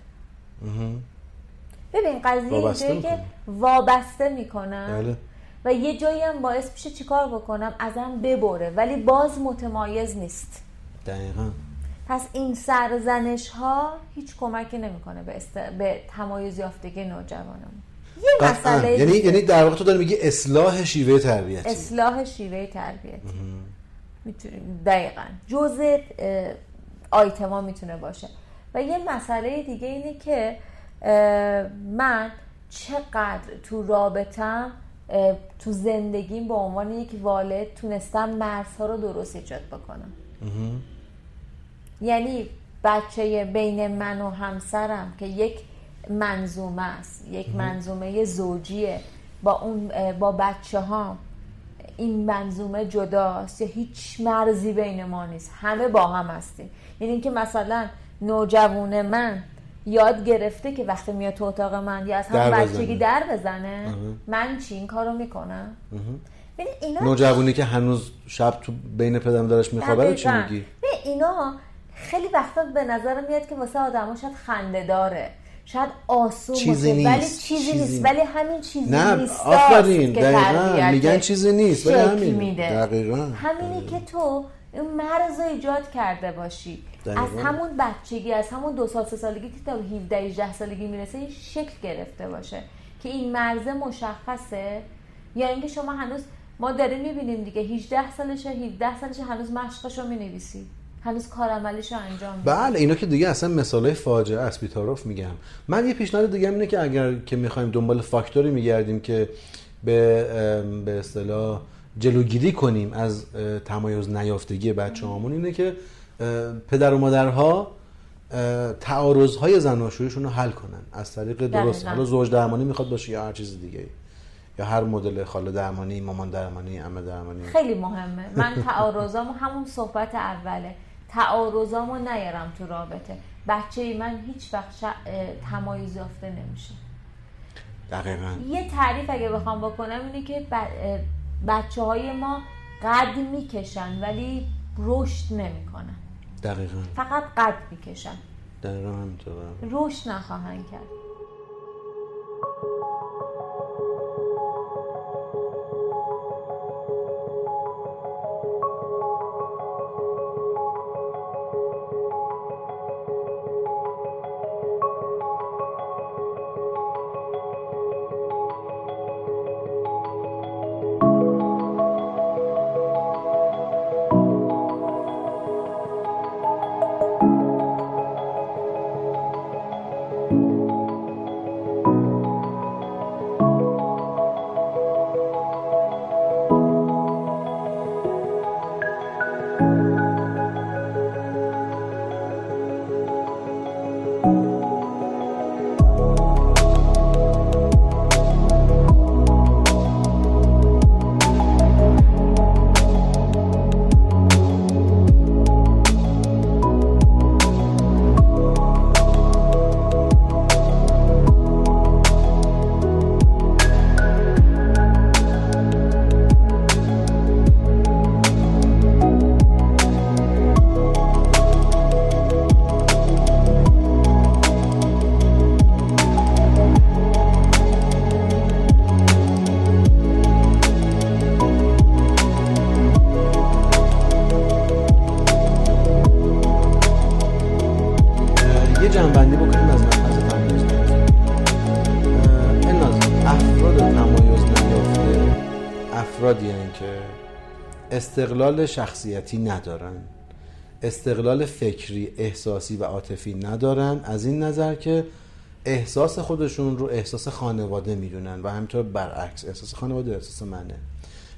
Speaker 3: ببین قضیه اینجایی که. وابسته می‌کنم.
Speaker 1: بله.
Speaker 3: و یه جایی هم باعث میشه چیکار بکنم؟ ازم ببره. ولی باز متمایز نیست.
Speaker 1: دقیقا.
Speaker 3: پس این سرزنش ها هیچ کمکی نمی‌کنه به, است... به تمایز یافتگی نوجوانمون. یه. مسئله
Speaker 1: یعنی. یعنی در واقع تو داری میگی اصلاح شیوه تربیتی.
Speaker 3: اصلاح شیوه تربیتی. می‌تونیم دقیقا. جزء آیتما می‌تونه باشه. و یه مسئله دیگه اینه که من چقدر تو رابطم تو زندگیم به عنوان یک والد تونستم مرزها رو درست ایجاد بکنم. یعنی بچه بین من و همسرم که یک منظومه است یک منظومه زوجیه. با اون با بچه ها این منظومه جداست. یا هیچ مرزی بین ما نیست. همه با هم هستیم. یعنی اینکه مثلا نوجوان من یاد گرفته که وقتی میاد تو اتاق من یا از هم بچگی. در بزنه من چی این کارو می‌کنم اینا
Speaker 1: نوجوانی که هنوز شب تو بین پدر مادرش میخوابه رو چی. میگی
Speaker 3: اینا خیلی وقتا به نظر میاد که واسه آدما شاید خنده داره شاید آسون
Speaker 1: چیزی
Speaker 3: باشه ولی
Speaker 1: نیست.
Speaker 3: چیزی,
Speaker 1: چیزی
Speaker 3: نیست
Speaker 1: نیست.
Speaker 3: ولی همین چیزی
Speaker 1: نه
Speaker 3: نیست
Speaker 1: آفرین
Speaker 3: که
Speaker 1: دقیقا میگن چیزی نیست ولی همین
Speaker 3: میده.
Speaker 1: دقیقا
Speaker 3: همینی که تو این مرز رو ایجاد کرده باشی
Speaker 1: دقیقاً.
Speaker 3: از همون بچگی از همون دو سال سه سالگی که تا 17 18 سالگی می‌رسه یه شکل گرفته باشه که این مرز مشخصه. یا اینکه شما هنوز ما داریم می‌بینیم دیگه 18 سالشه 17 سالشه هنوز مشقشو می‌نویسی. هنوز کارعملیشو انجام میدی.
Speaker 1: بله اینا که دیگه اصلا مثالای فاجعه است بی‌طرف میگم. من یه پیشنهاد دیگه اینه که اگر که می‌خوایم دنبال فاکتوری میگردیم که به به اصطلاح جلوگیری کنیم از تمایز نیافتگی بچه اینه که پدر و مادرها اه، تعارضهای زناشویشون رو حل کنن. از طریق درست. حالا زوج درمانی می‌خواد باشه یا هر چیز دیگه یا هر مدل خاله درمانی مامان درمانی عمه درمانی.
Speaker 3: خیلی مهمه. من تعارضامو همون صحبت اوله. تعارضامو نیارم تو رابطه. بچه من هیچ وقت ش... تمایز یافته نمیشه.
Speaker 1: دقیقا.
Speaker 3: یه تعریف اگه بخوام بکنم اینه که بچه های ما قد می‌کشن ولی رشد نمی‌کنن.
Speaker 1: دقیقا.
Speaker 3: فقط قد می‌کشن
Speaker 1: دقیقا همینطوره
Speaker 3: رشد نخواهند کرد.
Speaker 1: استقلال شخصیتی ندارن. استقلال فکری احساسی و عاطفی ندارن. از این نظر که احساس خودشون رو احساس خانواده می‌دونن و همینطور برعکس احساس خانواده احساس منه.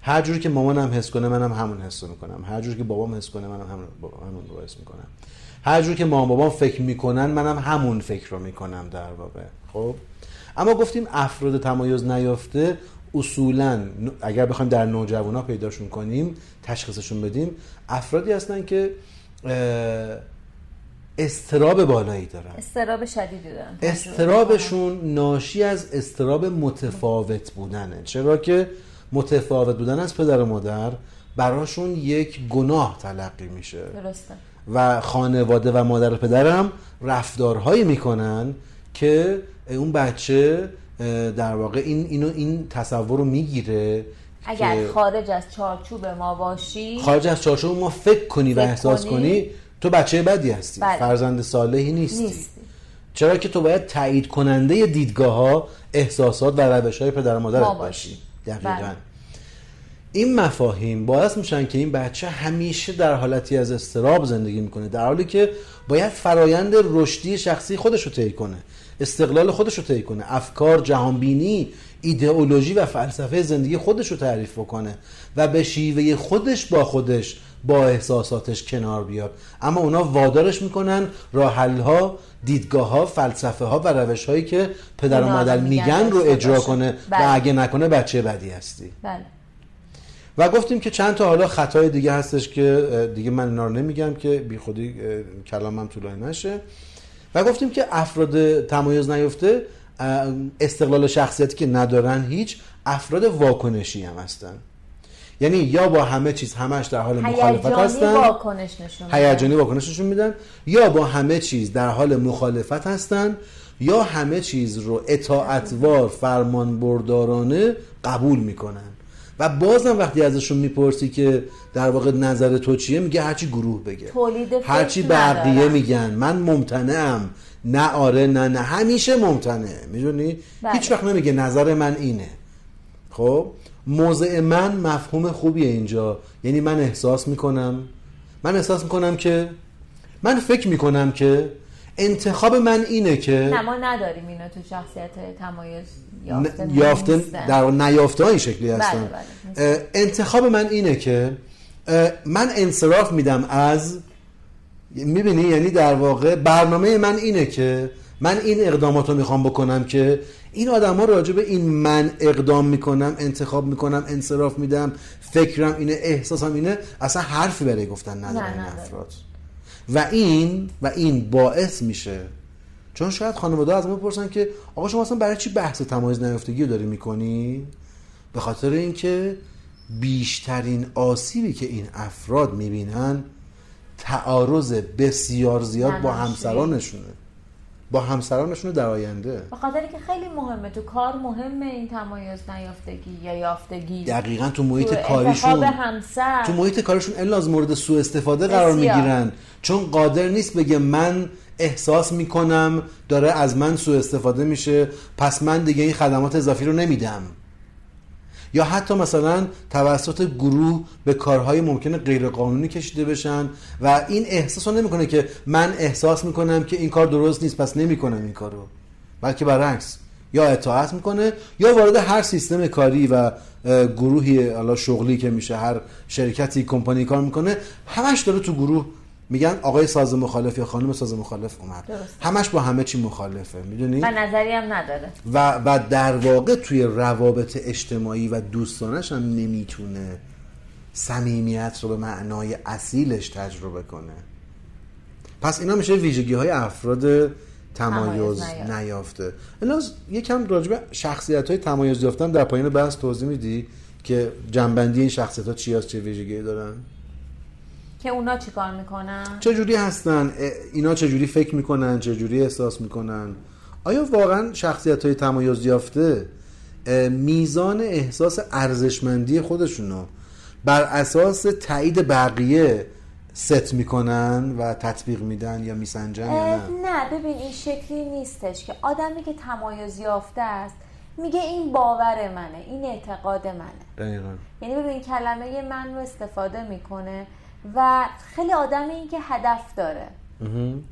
Speaker 1: هر جوری که مامانم حس کنه منم همون حس می‌کنم. هر جوری که بابام حس کنه منم همون همون رو حس می‌کنم. هر جوری که مامان بابام فکر می‌کنن منم همون فکر رو می‌کنم در واقع. خب؟ اما گفتیم افراد تمایز نیافته اصولا اگر بخوایم در نوجوانا پیداشون کنیم تشخیصشون بدیم افرادی هستن که استراب بالایی دارن.
Speaker 3: استراب شدیدی دارن.
Speaker 1: استرابشون ناشی از استراب متفاوت بودنه. چرا که متفاوت بودن از پدر و مادر براشون یک گناه تلقی میشه.
Speaker 3: درسته.
Speaker 1: و خانواده و مادر و پدرم رفتارهایی می‌کنن که اون بچه در واقع این اینو این تصور رو می‌گیره
Speaker 3: اگر خارج از چارچوب ما باشی
Speaker 1: خارج از چارچوب ما فکر کنی و احساس کنی, کنی تو بچه بدی هستی بله. فرزند صالحی نیستی. نیستی چرا که تو باید تایید کننده دیدگاه ها احساسات و روش های پدر و مادرت باشی دقیقا بله. این مفاهیم باعث میشن که این بچه همیشه در حالتی از استراب زندگی می‌کنه در حالی که باید فرایند رشدی شخصی خودش رو طی کنه استقلال خودش رو طی کنه. افکار جهانبینی ایدئولوژی و فلسفه زندگی خودش رو تعریف بکنه و به شیوه خودش با خودش با احساساتش کنار بیاد. اما اونا وادارش می‌کنن راحل ها دیدگاه ها فلسفه ها و روش هایی که پدر و مادر میگن رو اجرا کنه بله. و اگه نکنه بچه بدی هستی.
Speaker 3: بله.
Speaker 1: و گفتیم که چند تا حالا خطای دیگه هستش که دیگه من اینا رو نمیگم که بی خودی کلامم طولانی نشه. و گفتیم که افراد تمایز نیفته استقلال شخصیتی که ندارن هیچ افراد واکنشی هم هستن. یعنی یا با همه چیز همش در حال مخالفت هستن
Speaker 3: واکنش نشون
Speaker 1: هیجانی واکنش نشون میدن یا با همه چیز در حال مخالفت هستن یا همه چیز رو اطاعتوار فرمان بردارانه قبول می‌کنن. و بازم وقتی ازشون می‌پرسی که در واقع نظر تو چیه میگه هرچی گروه بگه. هرچی بقیه میگن. من ممتنعم. نه آره نه نه. همیشه ممتنه می‌دونی؟ بله. هیچ وقت نمیگه نظر من اینه. خب؟ موضع من مفهوم خوبیه اینجا. یعنی من احساس می‌کنم. من احساس می‌کنم که من فکر می‌کنم که انتخاب من اینه که
Speaker 3: نه ما نداریم اینا تو شخصیت تمایز
Speaker 1: یافته, یافته در نیافته های شکلی بله، هستن. بله. انتخاب من اینه که من انصراف میدم از می‌بینی؟ یعنی در واقع برنامه من اینه که من این اقدامات رو می‌خوام بکنم که این آدم ها راجع به این من اقدام می‌کنم انتخاب می‌کنم انصراف میدم فکرم اینه احساسم اینه اصلا حرفی برای گفتن نداره این افراد. و این و این باعث میشه. چون شاید خانواده از ما بپرسن که آقا شما اصلا برای چی بحث تمایز نیافتگی رو داری می‌کنی؟ به خاطر اینکه بیشترین آسیبی که این افراد می‌بینن تعارض بسیار زیاد با همسرانشونه. با همسرانشون در آینده.
Speaker 3: به خاطر که خیلی مهمه. تو کار مهمه این تمایز نیافتگی یا یافتگی.
Speaker 1: دقیقا تو محیط کاریشون
Speaker 3: همسر.
Speaker 1: تو محیط کاریشون الا مورد سوء استفاده قرار می‌گیرن. چون قادر نیست بگه من احساس می‌کنم داره از من سوء استفاده میشه پس من دیگه این خدمات اضافی رو نمیدم. یا حتی مثلا توسط گروه به کارهای ممکنه غیر قانونی کشیده بشن و این احساس رو نمی‌کنه که من احساس می‌کنم که این کار درست نیست پس نمی‌کنم این کارو. بلکه برعکس یا اطاعت می‌کنه یا وارد هر سیستم کاری و گروهی حالا شغلی که میشه هر شرکتی کمپانی کار می‌کنه همش داره تو گروه میگن آقای ساز مخالف یا خانم ساز مخالف اومد. همش با همه چی مخالفه می‌دونی؟
Speaker 3: و نظری هم نداره.
Speaker 1: و و در واقع توی روابط اجتماعی و دوستانش هم نمی‌تونه صمیمیت رو به معنای اصیلش تجربه کنه. پس اینا میشه ویژگی های افراد تمایز نیافته. الاز یکم راجب شخصیت های تمایز یافتن در پایین بحث توضیح میدی که جنبندی این شخصیت ها چی هست چه ویژگی دارن؟
Speaker 3: که اونا چیکار می‌کنن؟
Speaker 1: چه جوری هستن اینا چه جوری فکر می‌کنن؟ چه جوری احساس می‌کنن؟ آیا واقعا شخصیت های تمایز یافته میزان احساس ارزشمندی خودشونو بر اساس تایید بقیه ست می‌کنن و تطبیق میدن یا میسنجن یا نه؟
Speaker 3: نه ببین این شکلی نیستش که آدمی که تمایز یافته است میگه این باور منه این اعتقاد منه.
Speaker 1: دقیقا.
Speaker 3: یعنی ببین کلمه من رو استفاده می‌کنه. و خیلی آدم این که هدف داره.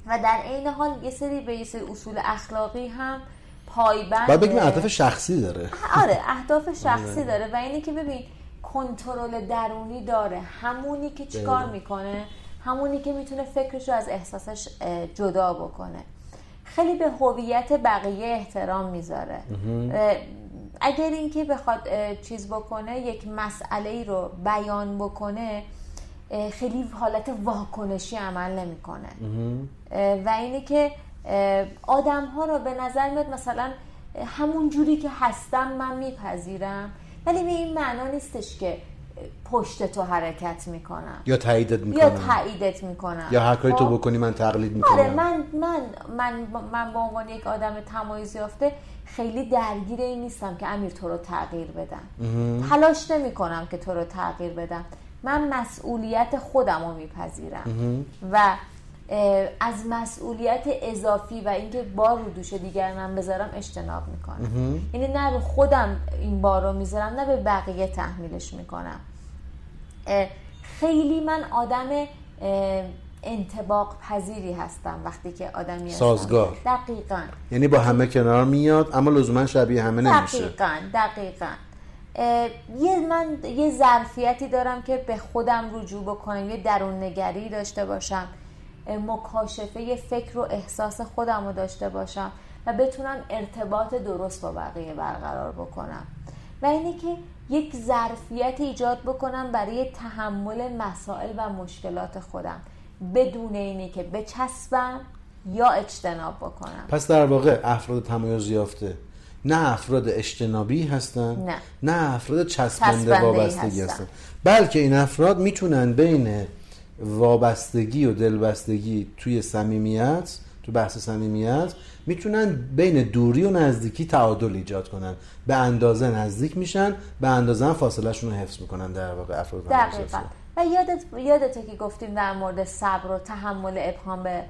Speaker 3: و در عین حال یه سری به یه سری اصول اخلاقی هم پایبند
Speaker 1: باید بگیم اهداف شخصی داره. [laughs]
Speaker 3: آره اهداف [laughs] شخصی داره و اینی که ببین کنترل درونی داره. همونی که چیکار. می‌کنه همونی که می‌تونه فکرش رو از احساسش جدا بکنه. خیلی به هویت بقیه احترام می‌ذاره. اگر اینکه بخواد چیز بکنه یک مسئله ای رو بیان بکنه خیلی حالت واکنشی عمل نمی‌کنه. و اینه که آدم ها رو به نظر میاد مثلا همون جوری که هستم من میپذیرم. ولی به این معنا نیستش که پشت تو حرکت می‌کنم.
Speaker 1: یا تاییدت
Speaker 3: یا
Speaker 1: می‌کنم.
Speaker 3: تاییدت می‌کنم.
Speaker 1: یا هر کاری تو
Speaker 3: خب؟
Speaker 1: بکنی من تقلید
Speaker 3: آره
Speaker 1: می‌کنم.
Speaker 3: من من من من به عنوان یک آدم تمایز یافته خیلی درگیر این نیستم که امیر تو رو تغییر بدم. تلاش نمی کنم که تو رو تغییر بدم. من مسئولیت خودم رو میپذیرم. و از مسئولیت اضافی و اینکه بار رو دوش دیگران بذارم اجتناب می‌کنم. یعنی نه رو خودم این بار رو می‌ذارم نه به بقیه تحمیلش می‌کنم. خیلی من آدم انتباق پذیری هستم وقتی که آدمی هستم.
Speaker 1: سازگار.
Speaker 3: دقیقا.
Speaker 1: یعنی با همه کنار میاد اما لزوما شبیه همه نمیشه.
Speaker 3: دقیقا دقیقا. یه من یه ظرفیتی دارم که به خودم رجوع بکنم یه درون نگری داشته باشم مکاشفه فکر و احساس خودم رو داشته باشم و بتونم ارتباط درست با بقیه برقرار بکنم. و اینه که یک ظرفیت ایجاد بکنم برای تحمل مسائل و مشکلات خودم. بدون اینی که بچسبم یا اجتناب بکنم.
Speaker 1: پس در واقع افراد تمایز یافته. نه افراد اجتنابی هستن
Speaker 3: نه.
Speaker 1: نه افراد چسبنده وابستگی
Speaker 3: هستن.
Speaker 1: هستن بلکه این افراد می‌تونن بین وابستگی و دلبستگی توی صمیمیت تو بحث صمیمیت می‌تونن بین دوری و نزدیکی تعادل ایجاد کنن به اندازه نزدیک میشن به اندازه فاصلهشون رو حفظ می‌کنن در واقع افراد
Speaker 3: دقیقا. و یادت یادته که گفتیم در مورد صبر و تحمل ابهام به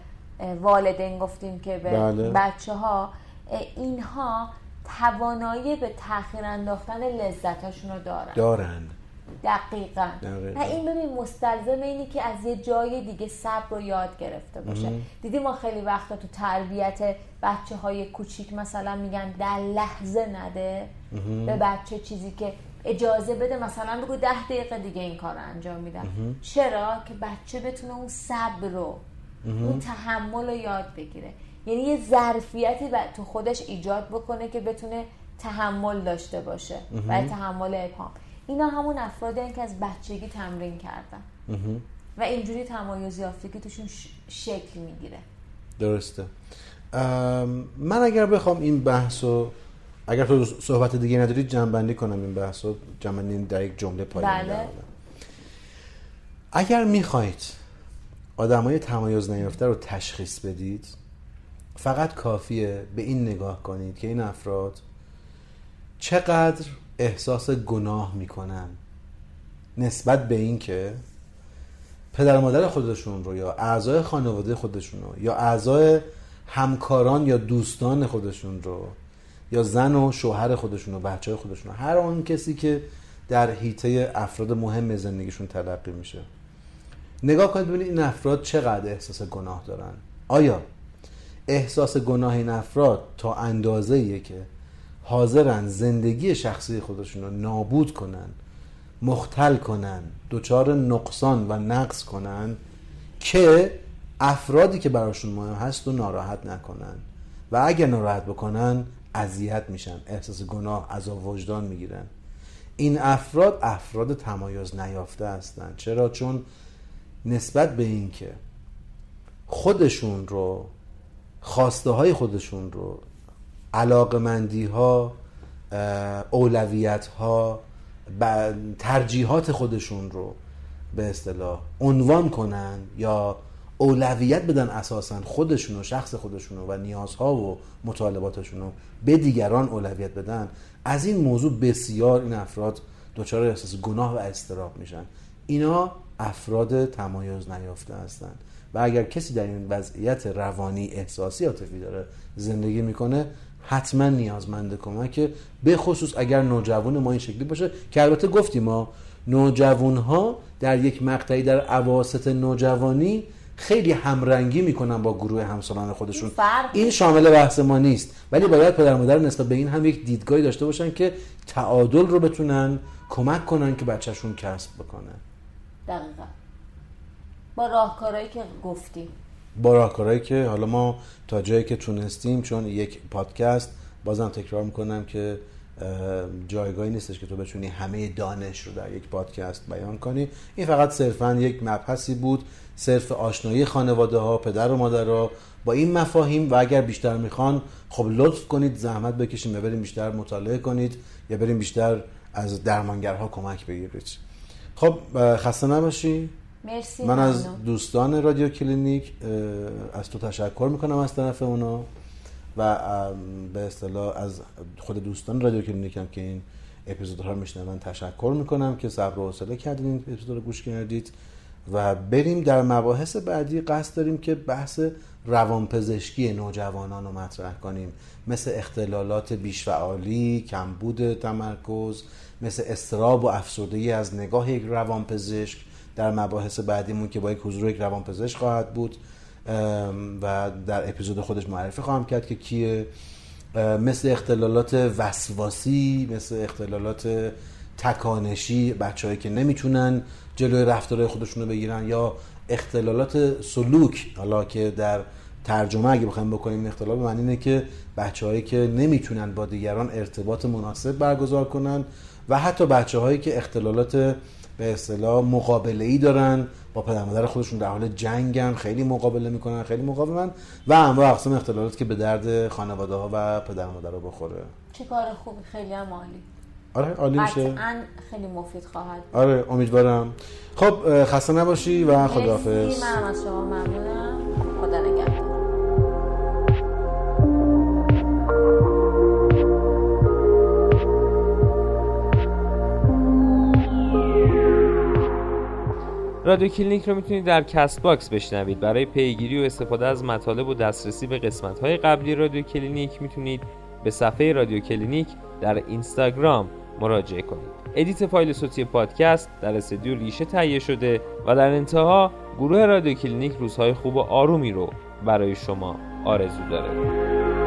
Speaker 3: والدین گفتیم که به
Speaker 1: بله.
Speaker 3: بچه ها اینها توانایی به تاخیر انداختن لذتاشون رو دارن.
Speaker 1: دارن.
Speaker 3: دقیقا.
Speaker 1: دقیقاً.
Speaker 3: و این ببین مستلزم اینی که از یه جای دیگه صبر رو یاد گرفته باشه. دیدی ما خیلی وقتا تو تربیت بچه های کوچیک مثلا میگن در لحظه نده. به بچه چیزی که اجازه بده مثلا بگو ده دقیقه دیگه این کار رو انجام میدم. چرا؟ که بچه بتونه اون صبر رو اون تحمل رو یاد بگیره. یعنی یه ظرفیتی تو خودش ایجاد بکنه که بتونه تحمل داشته باشه و تحمل ابهام. اینا همون افرادی که از بچگی تمرین کردن. و اینجوری تمایز یافتگی توشون شکل می‌گیره.
Speaker 1: درسته. من اگر بخوام این بحث رو اگر تو صحبت دیگه نداری جنبندی کنم این بحث رو. جنبندی در یک جمله پایانی
Speaker 3: بله.
Speaker 1: اگر می‌خواید آدمای تمایز نیافته رو تشخیص بدید فقط کافیه به این نگاه کنید که این افراد چقدر احساس گناه می‌کنن. نسبت به این که پدر مادر خودشون رو یا اعضای خانواده خودشون رو یا اعضای همکاران یا دوستان خودشون رو یا زن و شوهر خودشون و بچه های خودشون هر آن کسی که در حیطه افراد مهم زندگیشون تلقی میشه. نگاه کنید ببینید این افراد چقدر احساس گناه دارن. آیا احساس گناه این افراد تا اندازه که حاضرن زندگی شخصی خودشون رو نابود کنن مختل کنن دچار نقصان و نقص کنن که افرادی که براشون مهم هست رو ناراحت نکنن. و اگر ناراحت بکنن اذیت میشن احساس گناه عذاب وجدان می‌گیرن. این افراد افراد تمایز نیافته هستند چرا؟ چون نسبت به اینکه خودشون رو خواسته های خودشون رو علاقمندی ها اولویت ها ترجیحات خودشون رو به اصطلاح عنوان کنن یا اولویت بدن اساسا خودشون و شخص خودشون و نیازها و مطالباتشون رو به دیگران اولویت بدن. از این موضوع بسیار این افراد دچار احساس گناه و استراب میشن. اینا افراد تمایز نیافته هستند و اگر کسی در این وضعیت روانی احساسی عاطفی داره زندگی می‌کنه حتما نیازمند کمکه. به خصوص اگر نوجوان ما این شکلی باشه که البته گفتیم ما نوجوان ها در یک مقطعی در عواست نوجوانی خیلی همرنگی می‌کنن با گروه همسالان خودشون.
Speaker 3: این
Speaker 1: شامل بحث ما نیست. ولی باید پدر مادر نسبت به این هم یک دیدگاهی داشته باشن که تعادل رو بتونن کمک کنن که بچهشون کسب بکنه.
Speaker 3: دقیقا. با راهکارهایی که گفتیم.
Speaker 1: با راهکارهایی که حالا ما تا جایی که تونستیم چون یک پادکست بازم تکرار می‌کنم که اه، جایگاهی نیستش که تو بتونی همه دانش رو در یک پادکست بیان کنی. این فقط صرفا یک مبحثی بود. صرف آشنایی خانواده ها پدر و مادر ها با این مفاهیم و اگر بیشتر می‌خوان خب لطف کنید زحمت بکشید و بریم بیشتر مطالعه کنید یا بریم بیشتر از درمانگرها کمک بگیرید. خب خسته نباشی.
Speaker 3: مرسی
Speaker 1: من از. دوستان رادیو کلینیک از تو تشکر می‌کنم از طرف اونا و به اصطلاح از خود دوستان رادیو کلینیک هم که این اپیزودها رو میشنون تشکر می‌کنم که صبر و حوصله کردین این اپیزود رو گوش کردید و بریم در مباحث بعدی قصد داریم که بحث روانپزشکی نوجوانان رو مطرح کنیم مثل اختلالات بیشفعالی، کمبود تمرکز مثل استراب و افسردگی از نگاه یک روانپزشک در مباحث بعدیمون که با یک حضور یک روانپزشک خواهد بود و در اپیزود خودش معرفی خواهم کرد که کیه. مثل اختلالات وسواسی مثل اختلالات تکانشی بچههایی که نمی‌تونن جلوی رفتارهای خودشون رو بگیرن یا اختلالات سلوک. حالا که در ترجمه اگه بخوایم بکنیم اختلال معنی اینه که بچههایی که نمی‌تونن با دیگران ارتباط مناسب برگزار کنن و حتی بچههایی که اختلالات به اصطلاح مقابله ای دارن با پدر مادر خودشون در حال جنگن خیلی مقابله می‌کنن خیلی مقاومن و انواع اقسام اختلالات که به درد خانواده ها و پدر مادر رو بخوره.
Speaker 3: چه کار خوبی خیلی هم عالی.
Speaker 1: آره عالی میشه.
Speaker 3: خیلی مفید خواهد بود.
Speaker 1: آره امیدوارم. خب خسته نباشی و خداحافظ.
Speaker 3: منم از شما ممنونم. خدا نگهدار.
Speaker 2: رادیو کلینیک رو می‌تونید در Castbox بشنوید. برای پیگیری و استفاده از مطالب و دسترسی به قسمت های قبلی رادیو کلینیک می‌تونید به صفحه رادیو کلینیک در اینستاگرام مراجعه کنید. edit فایل صوتی پادکست در استودیو ریشه تهیه شده و در انتها گروه رادیو کلینیک روزهای خوب و آرومی رو برای شما آرزو داره.